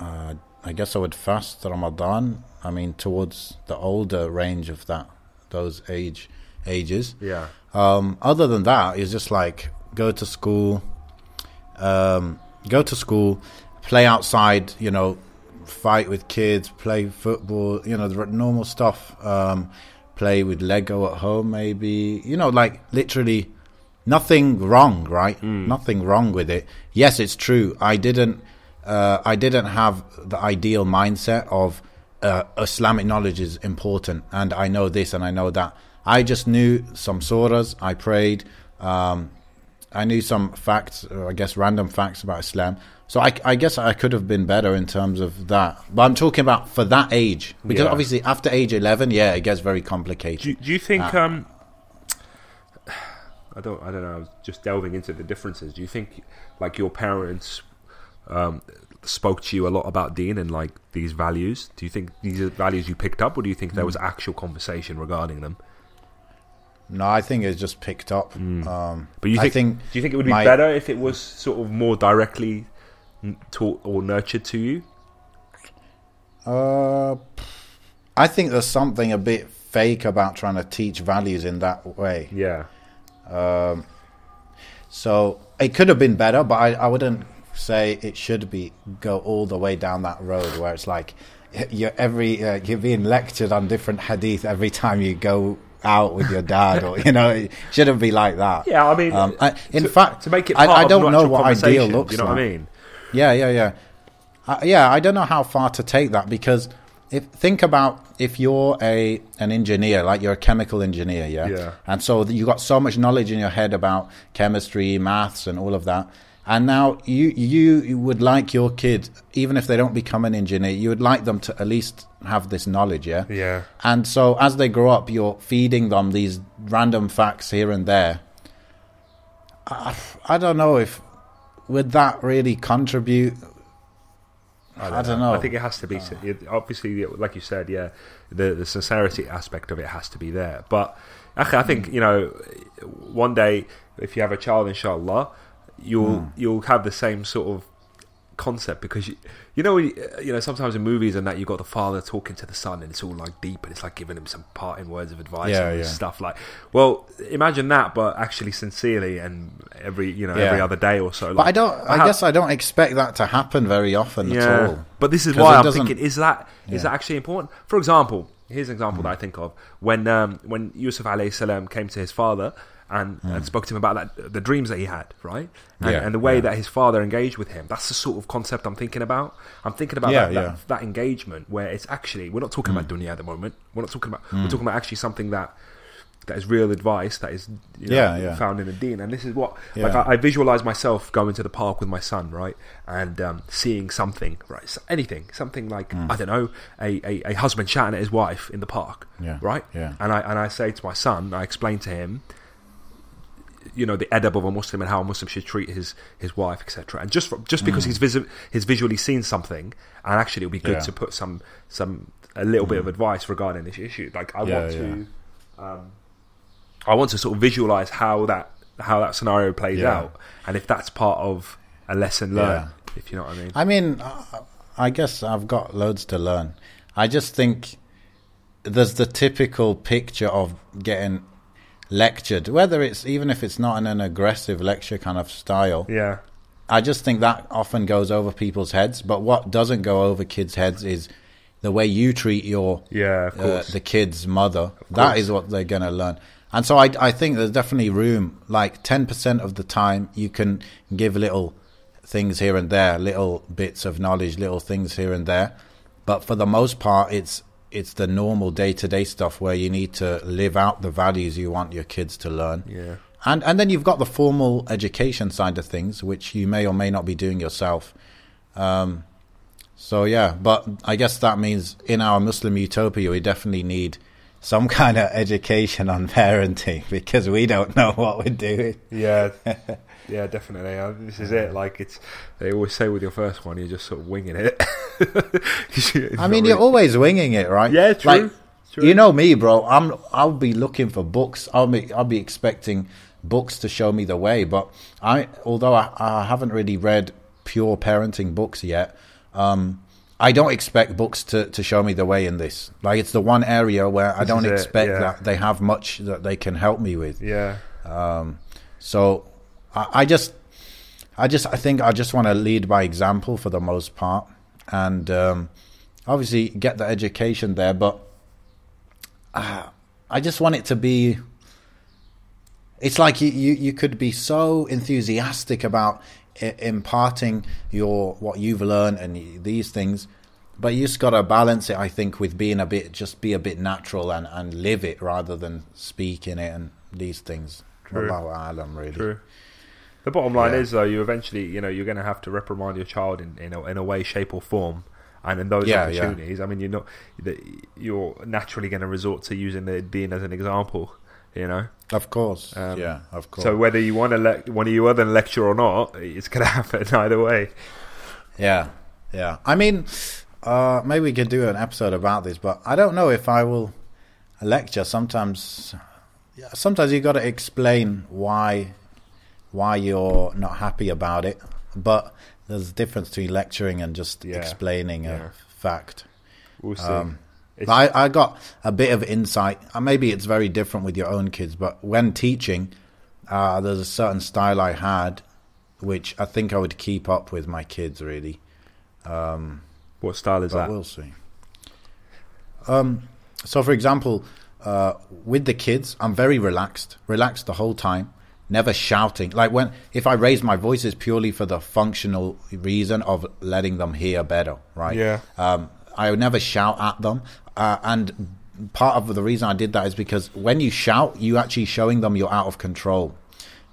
uh, I guess I would fast Ramadan. I mean, towards the older range of that those age ages. yeah, Um, other than that, it's just like go to school, um, go to school, play outside, you know, fight with kids, play football, you know, the normal stuff. Um, play with Lego at home, maybe, you know, like literally nothing wrong, right? Nothing wrong with it. Yes, it's true. I didn't, uh, I didn't have the ideal mindset of uh, Islamic knowledge is important, and I know this and I know that. I just knew some surahs. I prayed. Um, I knew some facts, or I guess random facts about Islam. So I, I guess I could have been better in terms of that. But I'm talking about for that age, because Yeah. obviously after age 11, yeah, it gets very complicated. Do, you- do you think? Ah. Um, I don't. I don't know. I was just delving into the differences. Do you think, like your parents, um, spoke to you a lot about Deen and like these values? Do you think these are values you picked up, or do you think there Hmm. was actual conversation regarding them? No, I think it's just picked up. Um, But you think, think do you think it would be my- better if it was sort of more directly taught or nurtured to you? Uh, I think there's something a bit fake about trying to teach values in that way. Yeah. Um, So it could have been better, but I, I wouldn't say it should be go all the way down that road where it's like you're every uh, you're being lectured on different hadith every time you go out with your dad, or you know, it shouldn't be like that. Yeah, I mean, Um, I, in to, fact, to make it I, I don't know what ideal looks you know like. what I mean? Yeah, yeah, yeah. Uh, yeah, I don't know how far to take that because if think about if you're a an engineer, like you're a chemical engineer, yeah, Yeah. and so you got so much knowledge in your head about chemistry, maths, and all of that. And now you you would like your kid, even if they don't become an engineer, you would like them to at least have this knowledge, yeah. Yeah. And so as they grow up, you're feeding them these random facts here and there. I, I don't know if would that really contribute. I don't, know. I think it has to be ah. it- obviously, like you said, yeah. The the sincerity aspect of it has to be there. But I think hmm. you know, one day if you have a child, inshallah, you'll Hmm. you'll have the same sort of concept because you, you know you know sometimes in movies and that you've got the father talking to the son and it's all like deep and it's like giving him some parting words of advice Yeah, and yeah. stuff like well imagine that but actually sincerely and every you know every other day or so but I don't. I how- guess I don't expect that to happen very often at all. but this is why I'm thinking: is that is Yeah. that actually important? For example, here's an example Hmm. that I think of when um, when Yusuf alayhi salam came to his father and, and spoke to him about that the dreams that he had, right? And, Hmm. Yeah, and the way yeah. that his father engaged with him. That's the sort of concept I'm thinking about. I'm thinking about Yeah, that, yeah. Hmm. that that engagement where it's actually we're not talking about dunya at the moment. We're not talking about we're talking about actually something that. That is real advice. That is, you know, Yeah, yeah. found in the deen, and this is what like I, I visualize myself going to the park with my son, right, and um, seeing something, right, so anything, something like Hmm. I don't know, a, a, a husband shouting at his wife in the park, Yeah, right, yeah. and I and I say to my son, I explain to him, you know, the adab of a Muslim and how a Muslim should treat his his wife, etc. And just just because he's visi- he's visually seen something, and actually it would be good. Yeah. To put some some a little bit of advice regarding this issue. Like I Yeah, want to. Um, I want to sort of visualize how that how that scenario plays out, and if that's part of a lesson learned, if you know what I mean. I mean, I guess I've got loads to learn. I just think there's the typical picture of getting lectured, whether it's even if it's not in an aggressive lecture kind of style. yeah, I just think that often goes over people's heads. But what doesn't go over kids' heads is the way you treat your yeah, of uh, the kid's mother. That is what they're going to learn. And so I, I think there's definitely room. Like 10% of the time, you can give little things here and there, little bits of knowledge, little things here and there. But for the most part, it's it's the normal day to day stuff where you need to live out the values you want your kids to learn. yeah, And and then you've got the formal education side of things, which you may or may not be doing yourself. Um, so yeah, but I guess that means in our Muslim utopia, we definitely need some kind of education on parenting because we don't know what we're doing. yeah, yeah, definitely. Uh, this is it. Like it's they always say with your first one, you're just sort of winging it. I mean, you're always winging it, right? Yeah, true, Like, true. You know me, bro. I'm. I'll be looking for books. I'll be. I'll be expecting books to show me the way. But I, although I, I haven't really read pure parenting books yet, um, I don't expect books to, to show me the way in this. Like it's the one area where I don't it, expect yeah. that they have much that they can help me with. yeah, Um, so I, I just, I just, I think I just want to lead by example for the most part, and um, obviously get the education there. But uh, I just want it to be. It's like you, you, you could be so enthusiastic about I- imparting your what you've learned and these things, but you just got to balance it. I think with being a bit, just be a bit natural and, and live it rather than speak in it and these things. True. Wallahu alam, really. true. The bottom line Yeah. is though, you eventually, you know, you're going to have to reprimand your child in in a, in a way, shape, or form. And in those Yeah, opportunities, I mean, you're not, you're naturally going to resort to using the being as an example, you know. Of course, Um, yeah, of course. So whether you want to le- one of you other lecture or not, it's going to happen either way. Yeah, yeah. I mean, uh, maybe we could do an episode about this, but I don't know if I will lecture. Sometimes, yeah, sometimes you've got to explain why why you're not happy about it. But there's a difference between lecturing and just Yeah, explaining yeah. a fact. We'll see. Um, I, I got a bit of insight. Uh, maybe it's very different with your own kids, but when teaching, uh, there's a certain style I had, which I think I would keep up with my kids. Really, um, what style is that? we'll see. Um, so, for example, uh, with the kids, I'm very relaxed, relaxed the whole time, never shouting. Like when if I raise my voice, it's purely for the functional reason of letting them hear better, right? Yeah. Um, I would never shout at them. Uh, and part of the reason I did that is because when you shout, you actually showing them you're out of control.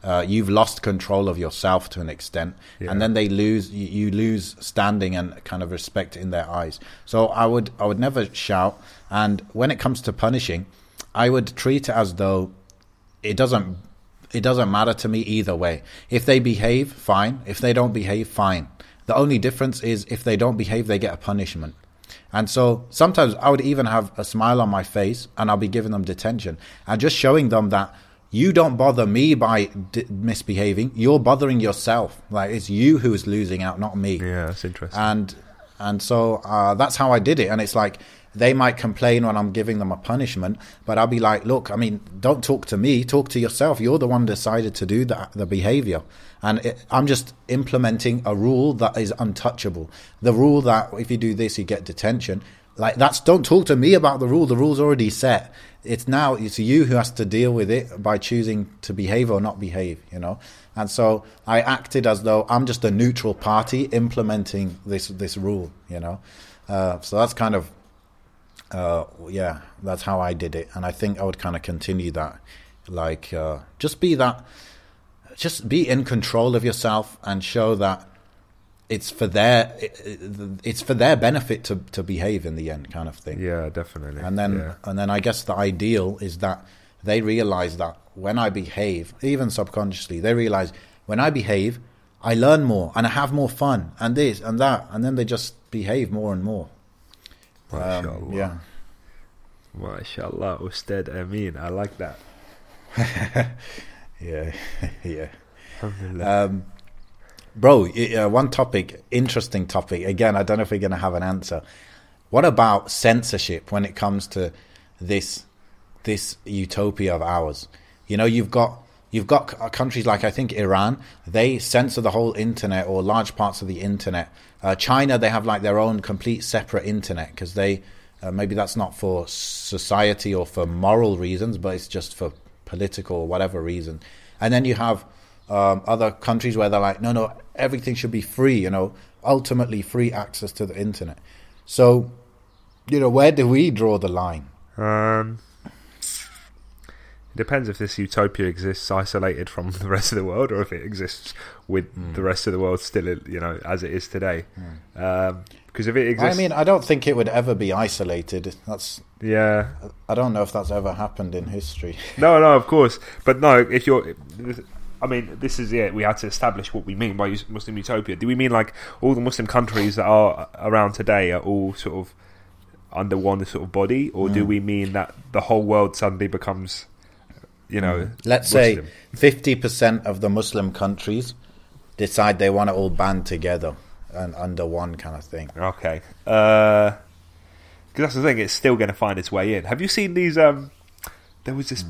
Uh, you've lost control of yourself to an extent, Yeah. and then they lose. You, you lose standing and kind of respect in their eyes. So I would I would never shout. And when it comes to punishing, I would treat it as though it doesn't it doesn't matter to me either way. If they behave, fine. If they don't behave, fine. The only difference is if they don't behave, they get a punishment. And so sometimes I would even have a smile on my face and I'll be giving them detention and just showing them that you don't bother me by d- misbehaving. You're bothering yourself. Like it's you who is losing out, not me Yeah, that's interesting. and and so uh, that's how I did it. And it's like they might complain when I'm giving them a punishment, but I'll be like, look, I mean, don't talk to me, talk to yourself. You're the one decided to do that, the behavior, and it, I'm just implementing a rule that is untouchable. The rule that if you do this, you get detention. Like that's don't talk to me about the rule. The rule's already set. It's now it's you who has to deal with it by choosing to behave or not behave. You know, and so I acted as though I'm just a neutral party implementing this this rule. You know, uh, so that's kind of uh, yeah, that's how I did it, and I think I would kind of continue that. Like, uh, just be that, just be in control of yourself and show that it's for their it's for their benefit to to behave in the end, kind of thing. yeah, definitely. And then yeah. and then I guess the ideal is that they realize that when I behave, even subconsciously, they realize when I behave, I learn more and I have more fun and this and that, and then they just behave more and more. Um, Mashallah. yeah. Mashallah, Ustad Amin. I like that. Yeah, yeah. Um, bro, uh, one topic, interesting topic. Again, I don't know if we're going to have an answer. What about censorship when it comes to this this utopia of ours? You know, you've got you've got countries like I think Iran. They censor the whole internet or large parts of the internet. Uh, China, they have like their own complete separate internet because they uh, maybe that's not for society or for moral reasons, but it's just for political or whatever reason. And then you have um, other countries where they're like, no, no, everything should be free. You know, ultimately free access to the internet. So, you know, where do we draw the line? Um, it depends if this utopia exists isolated from the rest of the world, or if it exists with Hmm. the rest of the world still, you know, as it is today. Um, because if it exists, I mean, I don't think it would ever be isolated. That's yeah, I don't know if that's ever happened in history. no, no, of course, but no, if you're. I mean, this is it. We had to establish what we mean by Muslim utopia. Do we mean like all the Muslim countries that are around today are all sort of under one sort of body, or do we mean that the whole world suddenly becomes, you know, Let's Muslim? say fifty percent of the Muslim countries decide they want to all band together and under one kind of thing. Okay. Because that's the thing; it's still going to find its way in. Have you seen these? Um, there was this.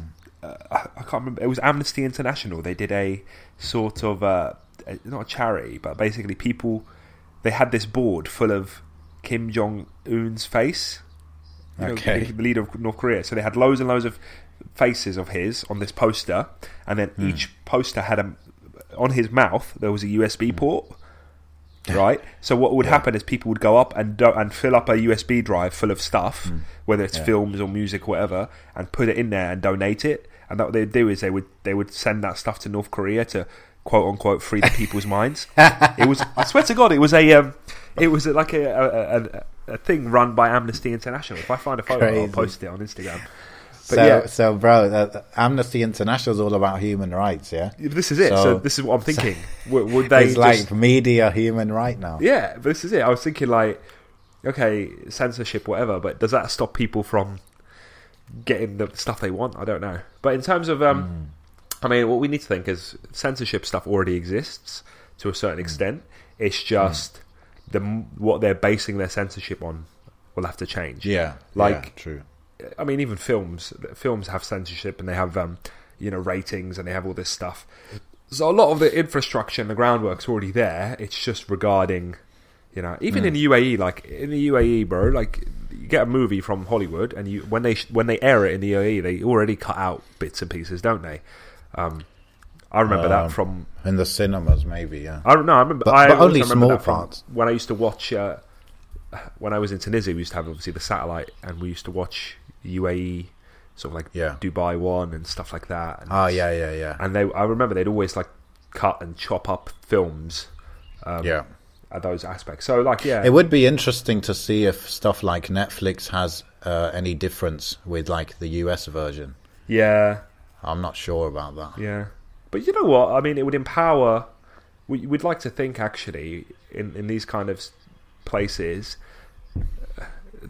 Uh, I can't remember. It was Amnesty International. They did a sort of uh, not a charity, but basically people. They had this board full of Kim Jong Un's face. You know, Okay. the leader of North Korea. So they had loads and loads of faces of his on this poster, and then hmm. each poster had a on his mouth there was a USB hmm. port right? So what would happen is people would go up and do- and fill up a USB drive full of stuff, hmm. whether it's Yeah. films or music or whatever, and put it in there and donate it. And that what they'd do is they would they would send that stuff to North Korea to quote unquote free the people's minds. It was I swear to God, it was a um, it was like a a, a a thing run by Amnesty International. If I find a photo, I'll post it on Instagram. But so, yeah. so bro, uh, Amnesty International is all about human rights. Yeah, This is it. So, So- this is what I'm thinking. would, would they it's like media human right now. Yeah, but this is it. I was thinking like, okay, censorship, whatever, but does that stop people from getting the stuff they want? I don't know. But in terms of, um, I mean, what we need to think is censorship stuff already exists to a certain extent. It's just the what they're basing their censorship on will have to change. Yeah, Like- yeah, true. I mean, even films, films have censorship and they have, um, you know, ratings and they have all this stuff. So a lot of the infrastructure and the groundwork's already there. It's just regarding, you know, even in the UAE, like in the UAE, bro, like you get a movie from Hollywood and you when they when they air it in the UAE, they already cut out bits and pieces, don't they? Um, I remember Um, that from In the cinemas, maybe. Yeah. I don't know. I remember. But- I but only remember small parts. when I used to watch. Uh, when I was in Tunisia, we used to have obviously the satellite, and we used to watch UAE, sort of like Yeah. Dubai One and stuff like that. And, Oh yeah, yeah, yeah, and they, I remember they'd always like cut and chop up films um, yeah. at those aspects. So like, yeah, It would be interesting to see if stuff like Netflix has uh, any difference with like the US version. yeah, I'm not sure about that. Yeah, but you know what? I mean, it would empower. We, we'd like to think actually in in these kind of places.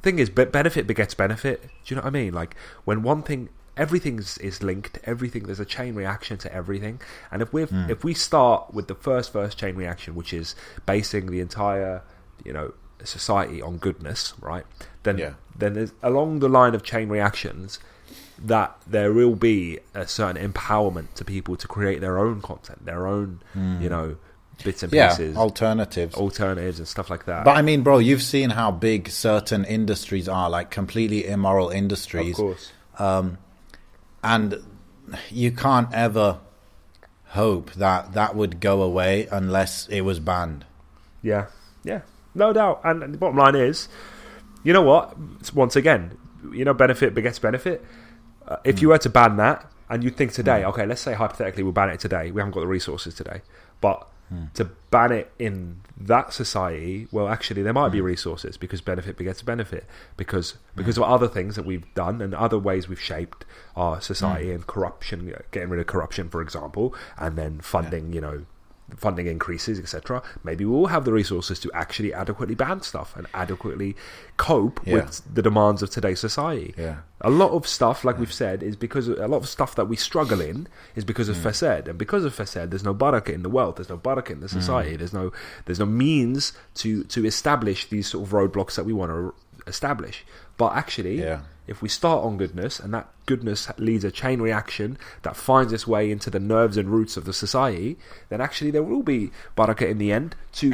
Thing is, be- benefit begets benefit. Do you know what I mean? Like when one thing, everything's is linked. Everything there's a chain reaction to everything. And if we Hmm. if we start with the first first chain reaction, which is basing the entire you know society on goodness, right? Then Yeah. then there's along the line of chain reactions that there will be a certain empowerment to people to create their own content, their own, you know, bits and Hmm. Yeah, pieces, alternatives. alternatives and stuff like that. But I mean, bro, you've seen how big certain industries are, like completely immoral industries, of course, and you can't ever hope that that would go away unless it was banned. yeah, yeah, no doubt. And, the bottom line is, you know what? Once again, you know, benefit begets benefit. Uh, if Hmm. you were to ban that, and you think today, okay, let's say hypothetically we'll ban it today. We haven't got the resources today, but Hmm. to ban it in that society, well, actually, there might Hmm. be resources because benefit begets benefit because because of other things that we've done and other ways we've shaped our society Hmm. and corruption, getting rid of corruption, for example, and then funding, you know, funding increases, etc. Maybe we'll have the resources to actually adequately ban stuff and adequately cope Yeah. with the demands of today's society. Yeah. A lot of stuff, like we've said, is because of, a lot of stuff that we struggle in is because of mm. fasad, and because of fasad, there's no barakah in the wealth, there's no barakah in the mm. society, there's no there's no means to to establish these sort of roadblocks that we want to establish. But actually, Yeah. if we start on goodness, and that goodness leads a chain reaction that finds its way into the nerves and roots of the society, then actually there will be barakah in the end to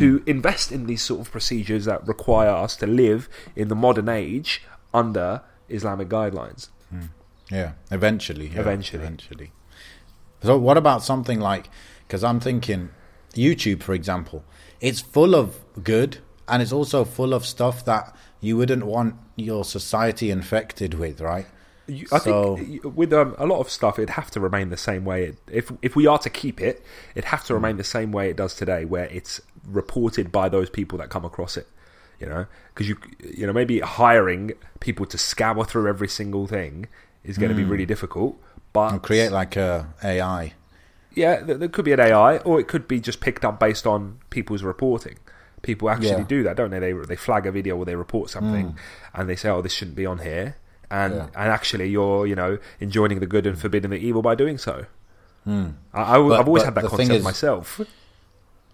to hmm. invest in these sort of procedures that require us to live in the modern age under Islamic guidelines. Hmm. Yeah, eventually. yeah, Eventually. Eventually. So, what about something like? Because I'm thinking, YouTube, for example, it's full of good, and it's also full of stuff that you wouldn't want your society infected with, right? You- I So- think with um, a lot of stuff, it'd have to remain the same way. It, if if we are to keep it, it'd have to remain the same way it does today, where it's reported by those people that come across it. You know, because you you know maybe hiring people to scour through every single thing is going to be really difficult. But And create like a AI. yeah, there could be an AI, or it could be just picked up based on people's reporting. People actually Yeah. do that, don't they? They they flag a video or they report something, hmm. and they say, "Oh, this shouldn't be on here," and Yeah. and actually, you're you know enjoining the good and forbidding the evil by doing so. Hmm. I, I, have always had that concept is- myself.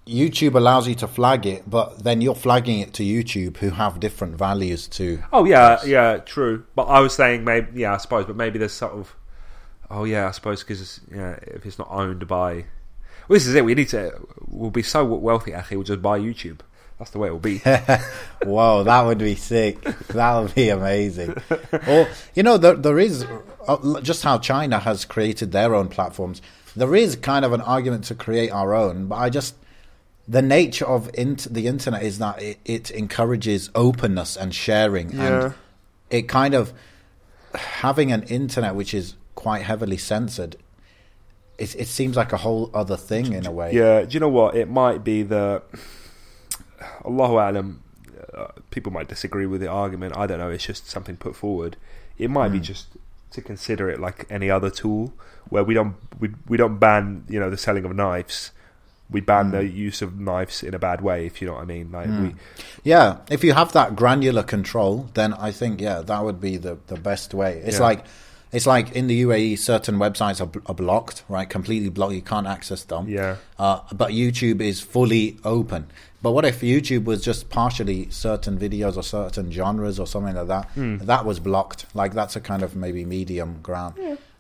YouTube allows you to flag it, but then you're flagging it to YouTube, who have different values to. Oh yeah, yeah, true. But I was saying maybe yeah, I suppose, but maybe there's sort of oh yeah, I suppose because yeah, if it's not owned by well, this is it. We need to. We'll be so wealthy, actually. We'll just buy YouTube. That's the way it will be. Whoa, that would be sick. That would be amazing. or you know, there there is uh, just how China has created their own platforms. There is kind of an argument to create our own, but I just the nature of int- the internet is that it, it encourages openness and sharing, Yeah. and it kind of having an internet which is quite heavily censored. It, it seems like a whole other thing in a way. Yeah, do you know what? It might be the Allahu Alam. Uh, people might disagree with the argument. I don't know. It's just something put forward. It might Hmm. be just to consider it like any other tool, where we don't we we don't ban you know the selling of knives. We ban Hmm. the use of knives in a bad way, if you know what I mean. Like we, Yeah, if you have that granular control, then I think yeah, that would be the, the best way. It's Yeah. like it's like in the UAE, certain websites are, are blocked, right? Completely blocked. You can't access them. Yeah. Uh, but YouTube is fully open. But what if YouTube was just partially certain videos or certain genres or something like that? Hmm. That was blocked. Like that's a kind of maybe medium ground.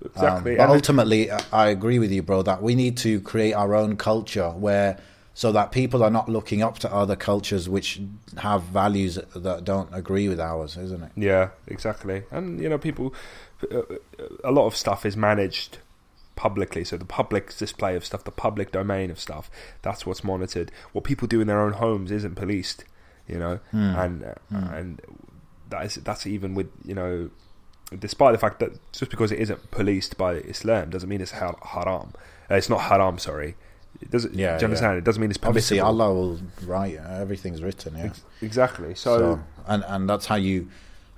exactly. Um, but And- ultimately, I- I agree with you, bro, that we need to create our own culture where so that people are not looking up to other cultures which have values that don't agree with ours, isn't it? Yeah, exactly. And you know, people, uh, a lot of stuff is managed publicly. So the public display of stuff, the public domain of stuff, that's what's monitored. What people do in their own homes isn't policed. you know, Hmm. and and that is that's even with you know, despite the fact that just because it isn't policed by Islam doesn't mean it's haram. Uh, it's not haram. Sorry, it doesn't. Yeah, do you understand? It doesn't mean it's Obviously, permissible. Allah will write everything's written. Yeah. Ex- exactly. So, So, and and that's how you,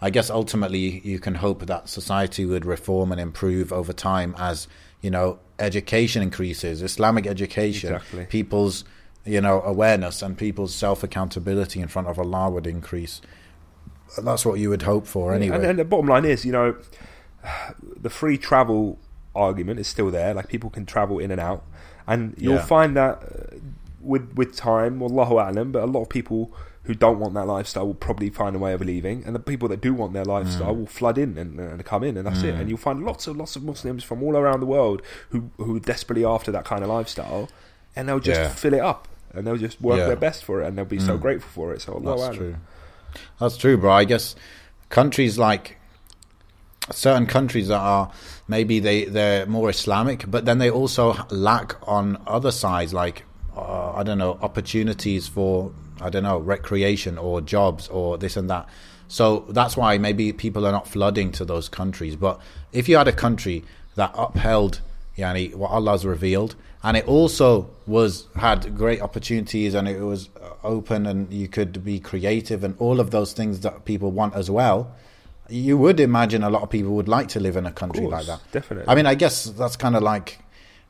I guess, ultimately you can hope that society would reform and improve over time as you know education increases, Islamic education, Exactly. people's you know awareness and people's self accountability in front of Allah would increase. And that's what you would hope for anyway. And, and the bottom line is, you know, the free travel argument is still there. Like people can travel in and out, and you'll Yeah. find that uh, with with time, wallahu a'lam, but a lot of people who don't want that lifestyle will probably find a way of leaving, and the people that do want their lifestyle mm. will flood in and, and come in, and that's it. And mm. you'll find lots and lots of Muslims from all around the world who who are desperately after that kind of lifestyle, and they'll just Yeah. fill it up, and they'll just work Yeah. their best for it, and they'll be so mm. grateful for it. So Allahu That's true. That's true, bro. I guess countries like certain countries that are maybe they they're more Islamic, but then they also lack on other sides, like uh, I don't know opportunities for I don't know recreation or jobs or this and that. So that's why maybe people are not flooding to those countries. But if you had a country that upheld yani, what Allah's revealed, and it also was had great opportunities, and it was open, and you could be creative, and all of those things that people want as well. You would imagine a lot of people would like to live in a country like that. definitely. I mean, I guess that's kind of like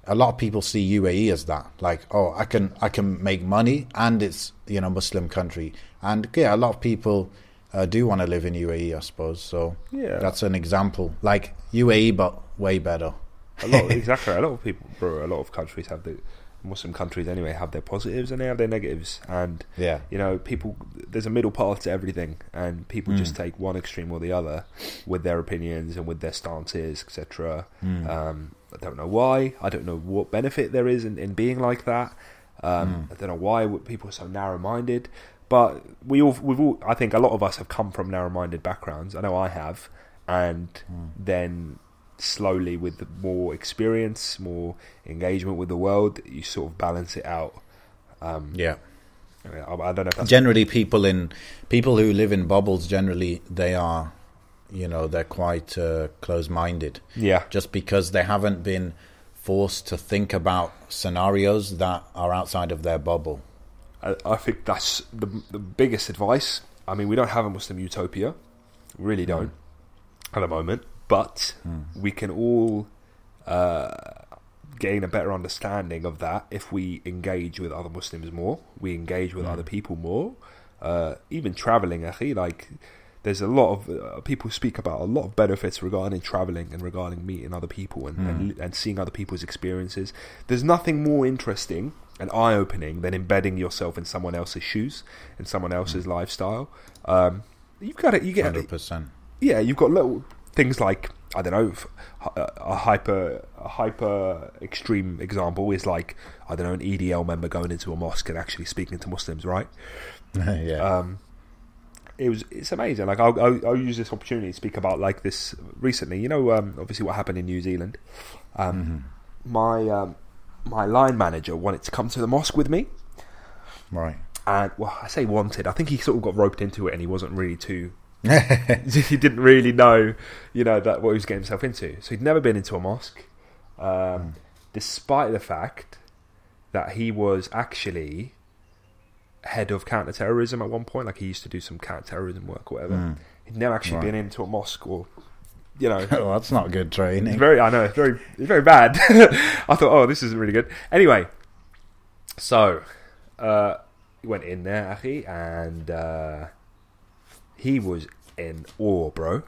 a lot of people see UAE as that. Like, oh, I can I can make money, and it's you know Muslim country, and yeah, a lot of people uh, do want to live in UAE, I suppose. So Yeah. that's an example, like UAE, but way better. a lot exactly a lot of people bro a lot of countries have the muslim countries anyway have their positives and they have their negatives and Yeah. you know people there's a middle path to everything and people just take one extreme or the other with their opinions and with their stances etc um, i don't know why. I don't know what benefit there is in, in being like that. Um, i don't know why people are so narrow-minded but we all we've all i think a lot of us have come from narrow-minded backgrounds. I know i have. And then slowly with more experience, more engagement with the world, you sort of balance it out. Um, Yeah. I, mean, I I don't know Generally, people in people who live in bubbles generally they are, you know, they're quite uh, close-minded. yeah, just because they haven't been forced to think about scenarios that are outside of their bubble. I, I think that's the the biggest advice. I mean, we don't have a Muslim utopia, really don't at the moment, but we can all uh, gain a better understanding of that if we engage with other Muslims more. We engage with other people more. Uh, even traveling, akhi, like there's a lot of uh, people speak about a lot of benefits regarding traveling and regarding meeting other people and, and, and seeing other people's experiences. There's nothing more interesting and eye opening than embedding yourself in someone else's shoes and someone else's lifestyle. Um, you've got it. You get Hundred percent. yeah, you've got little things like I don't know, a a hyper a hyper extreme example is like I don't know an EDL member going into a mosque and actually speaking to Muslims, right? yeah. Um, it was it's amazing. Like I'll, I'll, I'll use this opportunity to speak about like this recently. You know, um, obviously what happened in New Zealand. Um, My um, my line manager wanted to come to the mosque with me, right. and well, I say wanted. I think he sort of got roped into it, and he wasn't really too he didn't really know, you know, that what he was getting himself into. So he'd never been into a mosque, um, despite the fact that he was actually head of counter-terrorism at one point. Like he used to do some counter-terrorism work or whatever. He'd never actually Right. been into a mosque or, you know, well, that's not good training. very, I know, it's very, it's very bad. I thought, oh, this isn't really good. Anyway, so uh, he went in there, akhi, and uh, he was in awe, bro.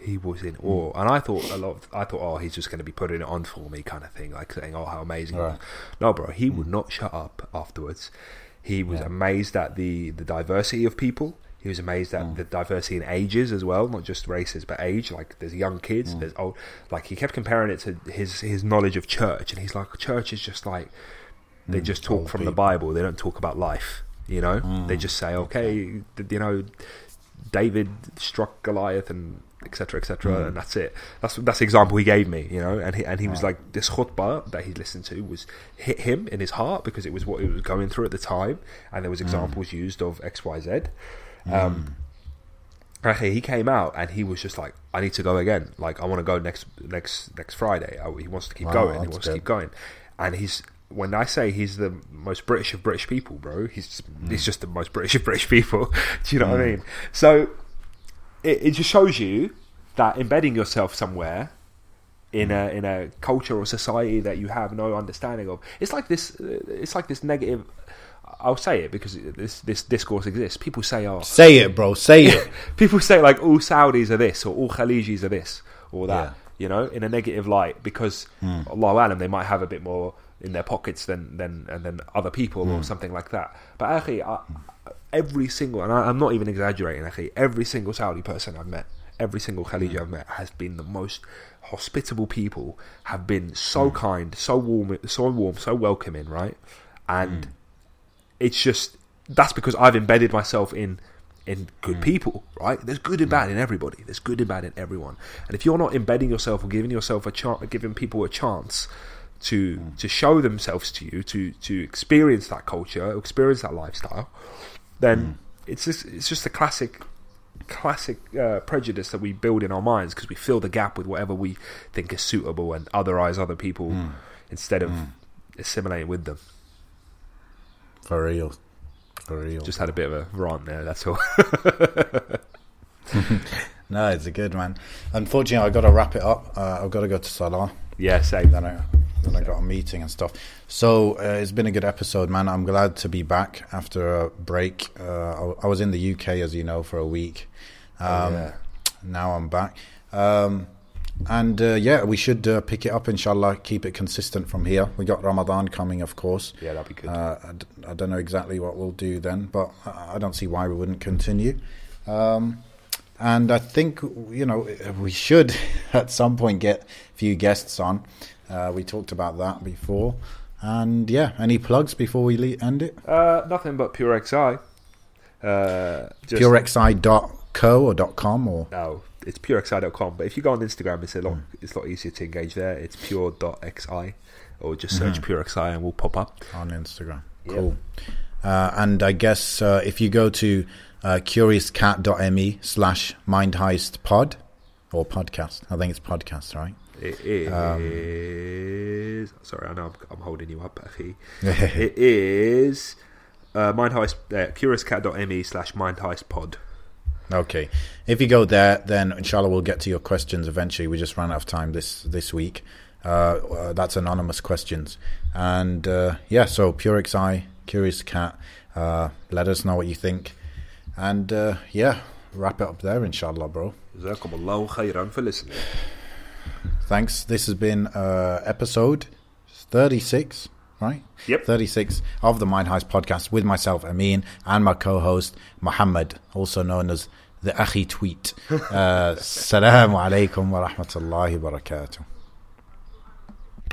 He was in awe, and I thought a lot. Of, I thought, oh, he's just going to be putting it on for me, kind of thing, like saying, oh, how amazing. Right. No, bro, he would not shut up afterwards. He was Yeah. amazed at the the diversity of people. He was amazed at mm. the diversity in ages as well, not just races but age. Like there's young kids, mm. there's old. Like he kept comparing it to his his knowledge of church, and he's like, church is just like they mm. just talk from the. Bible. They don't talk about life. You know, they just say, okay, you know, David struck Goliath and etc etc mm. and that's it that's that's the example he gave me you know and he and he was like this khutbah that he listened to was hit him in his heart because it was what he was going through at the time and there was mm. examples used of xyz um mm. Okay, he came out and he was just like, "I need to go again. Like, I want to go next next next Friday." Oh, he wants to keep Wow, going. He wants to keep going, and he's when I say he's the most British of British people, bro. He's he's just the most British of British people. Do you know what I mean? So it, it just shows you that embedding yourself somewhere in a in a culture or society that you have no understanding of. It's like this. uh, It's like this negative. I'll say it because this this discourse exists. People say, "Oh, Say it, bro. Say it. people say like all Saudis are this or all Khalijis are this or that, Yeah. you know, in a negative light because hmm. Allah alam they might have a bit more in their pockets than than and than other people or hmm. something like that. But actually, I, hmm. Every single and I, I'm not even exaggerating. Actually, every single Saudi person I've met, every single Khaliji mm. I've met has been the most hospitable people. Have been so mm. kind, so warm, so warm, so welcoming, right? And mm. it's just that's because I've embedded myself in in good people, right? There's good and bad in everybody. There's good and bad in everyone. And if you're not embedding yourself or giving yourself a chance, giving people a chance to to show themselves to you, to to experience that culture, experience that lifestyle, then it's just it's just a classic classic uh, prejudice that we build in our minds because we fill the gap with whatever we think is suitable and otherize other people instead of assimilating with them. For real. For real. Just had a bit of a rant there. That's all. no, it's a good man. Unfortunately, I've got to wrap it up. Uh, I've got to go to Salah. yeah, same. Then I, then I got a meeting and stuff. So uh, it's been a good episode, man. I'm glad to be back after a break. Uh, I, I was in the UK, as you know, for a week. Um, yeah. Now I'm back. Um, and uh, yeah, we should uh, pick it up, inshallah, keep it consistent from here. We got Ramadan coming, of course. Yeah, that'd be good. Uh, I, d- I don't know exactly what we'll do then, but I I don't see why we wouldn't continue. Um, and I think you know we should at some point get a few guests on. Uh, we talked about that before. And yeah, any plugs before we le- end it? Uh, nothing but pure XI. Uh, just, PureXI.co or .com or No, it's purexi.com. But if you go on Instagram, it's a lot it's a lot easier to engage there. It's pure.xi, or just search purexi and we'll pop up. on Instagram. Yeah. Cool. Uh, and I guess uh, if you go to uh, curiouscat.me slash mindheistpod or podcast, I think it's podcast, right? It is. sorry, I know I'm, I'm holding you up, Akhi. it is uh, mindheist. Uh, curiouscat.me slash mindheistpod. Okay. If you go there, then inshallah we'll get to your questions eventually. We just ran out of time this this week. Uh, uh, that's anonymous questions, and uh, yeah. So PureXI, Curious Cat. Uh, let us know what you think, and uh, yeah, wrap it up there, inshallah, bro. Jazakumullahu khairan for listening. Thanks. This has been uh, episode thirty-six. Right? Yep. 36 of the Mind Heist podcast with myself, Amin, and my co host, Muhammad, also known as the Akhi Tweet. Uh, Assalamu alaikum wa rahmatullahi wa barakatuh.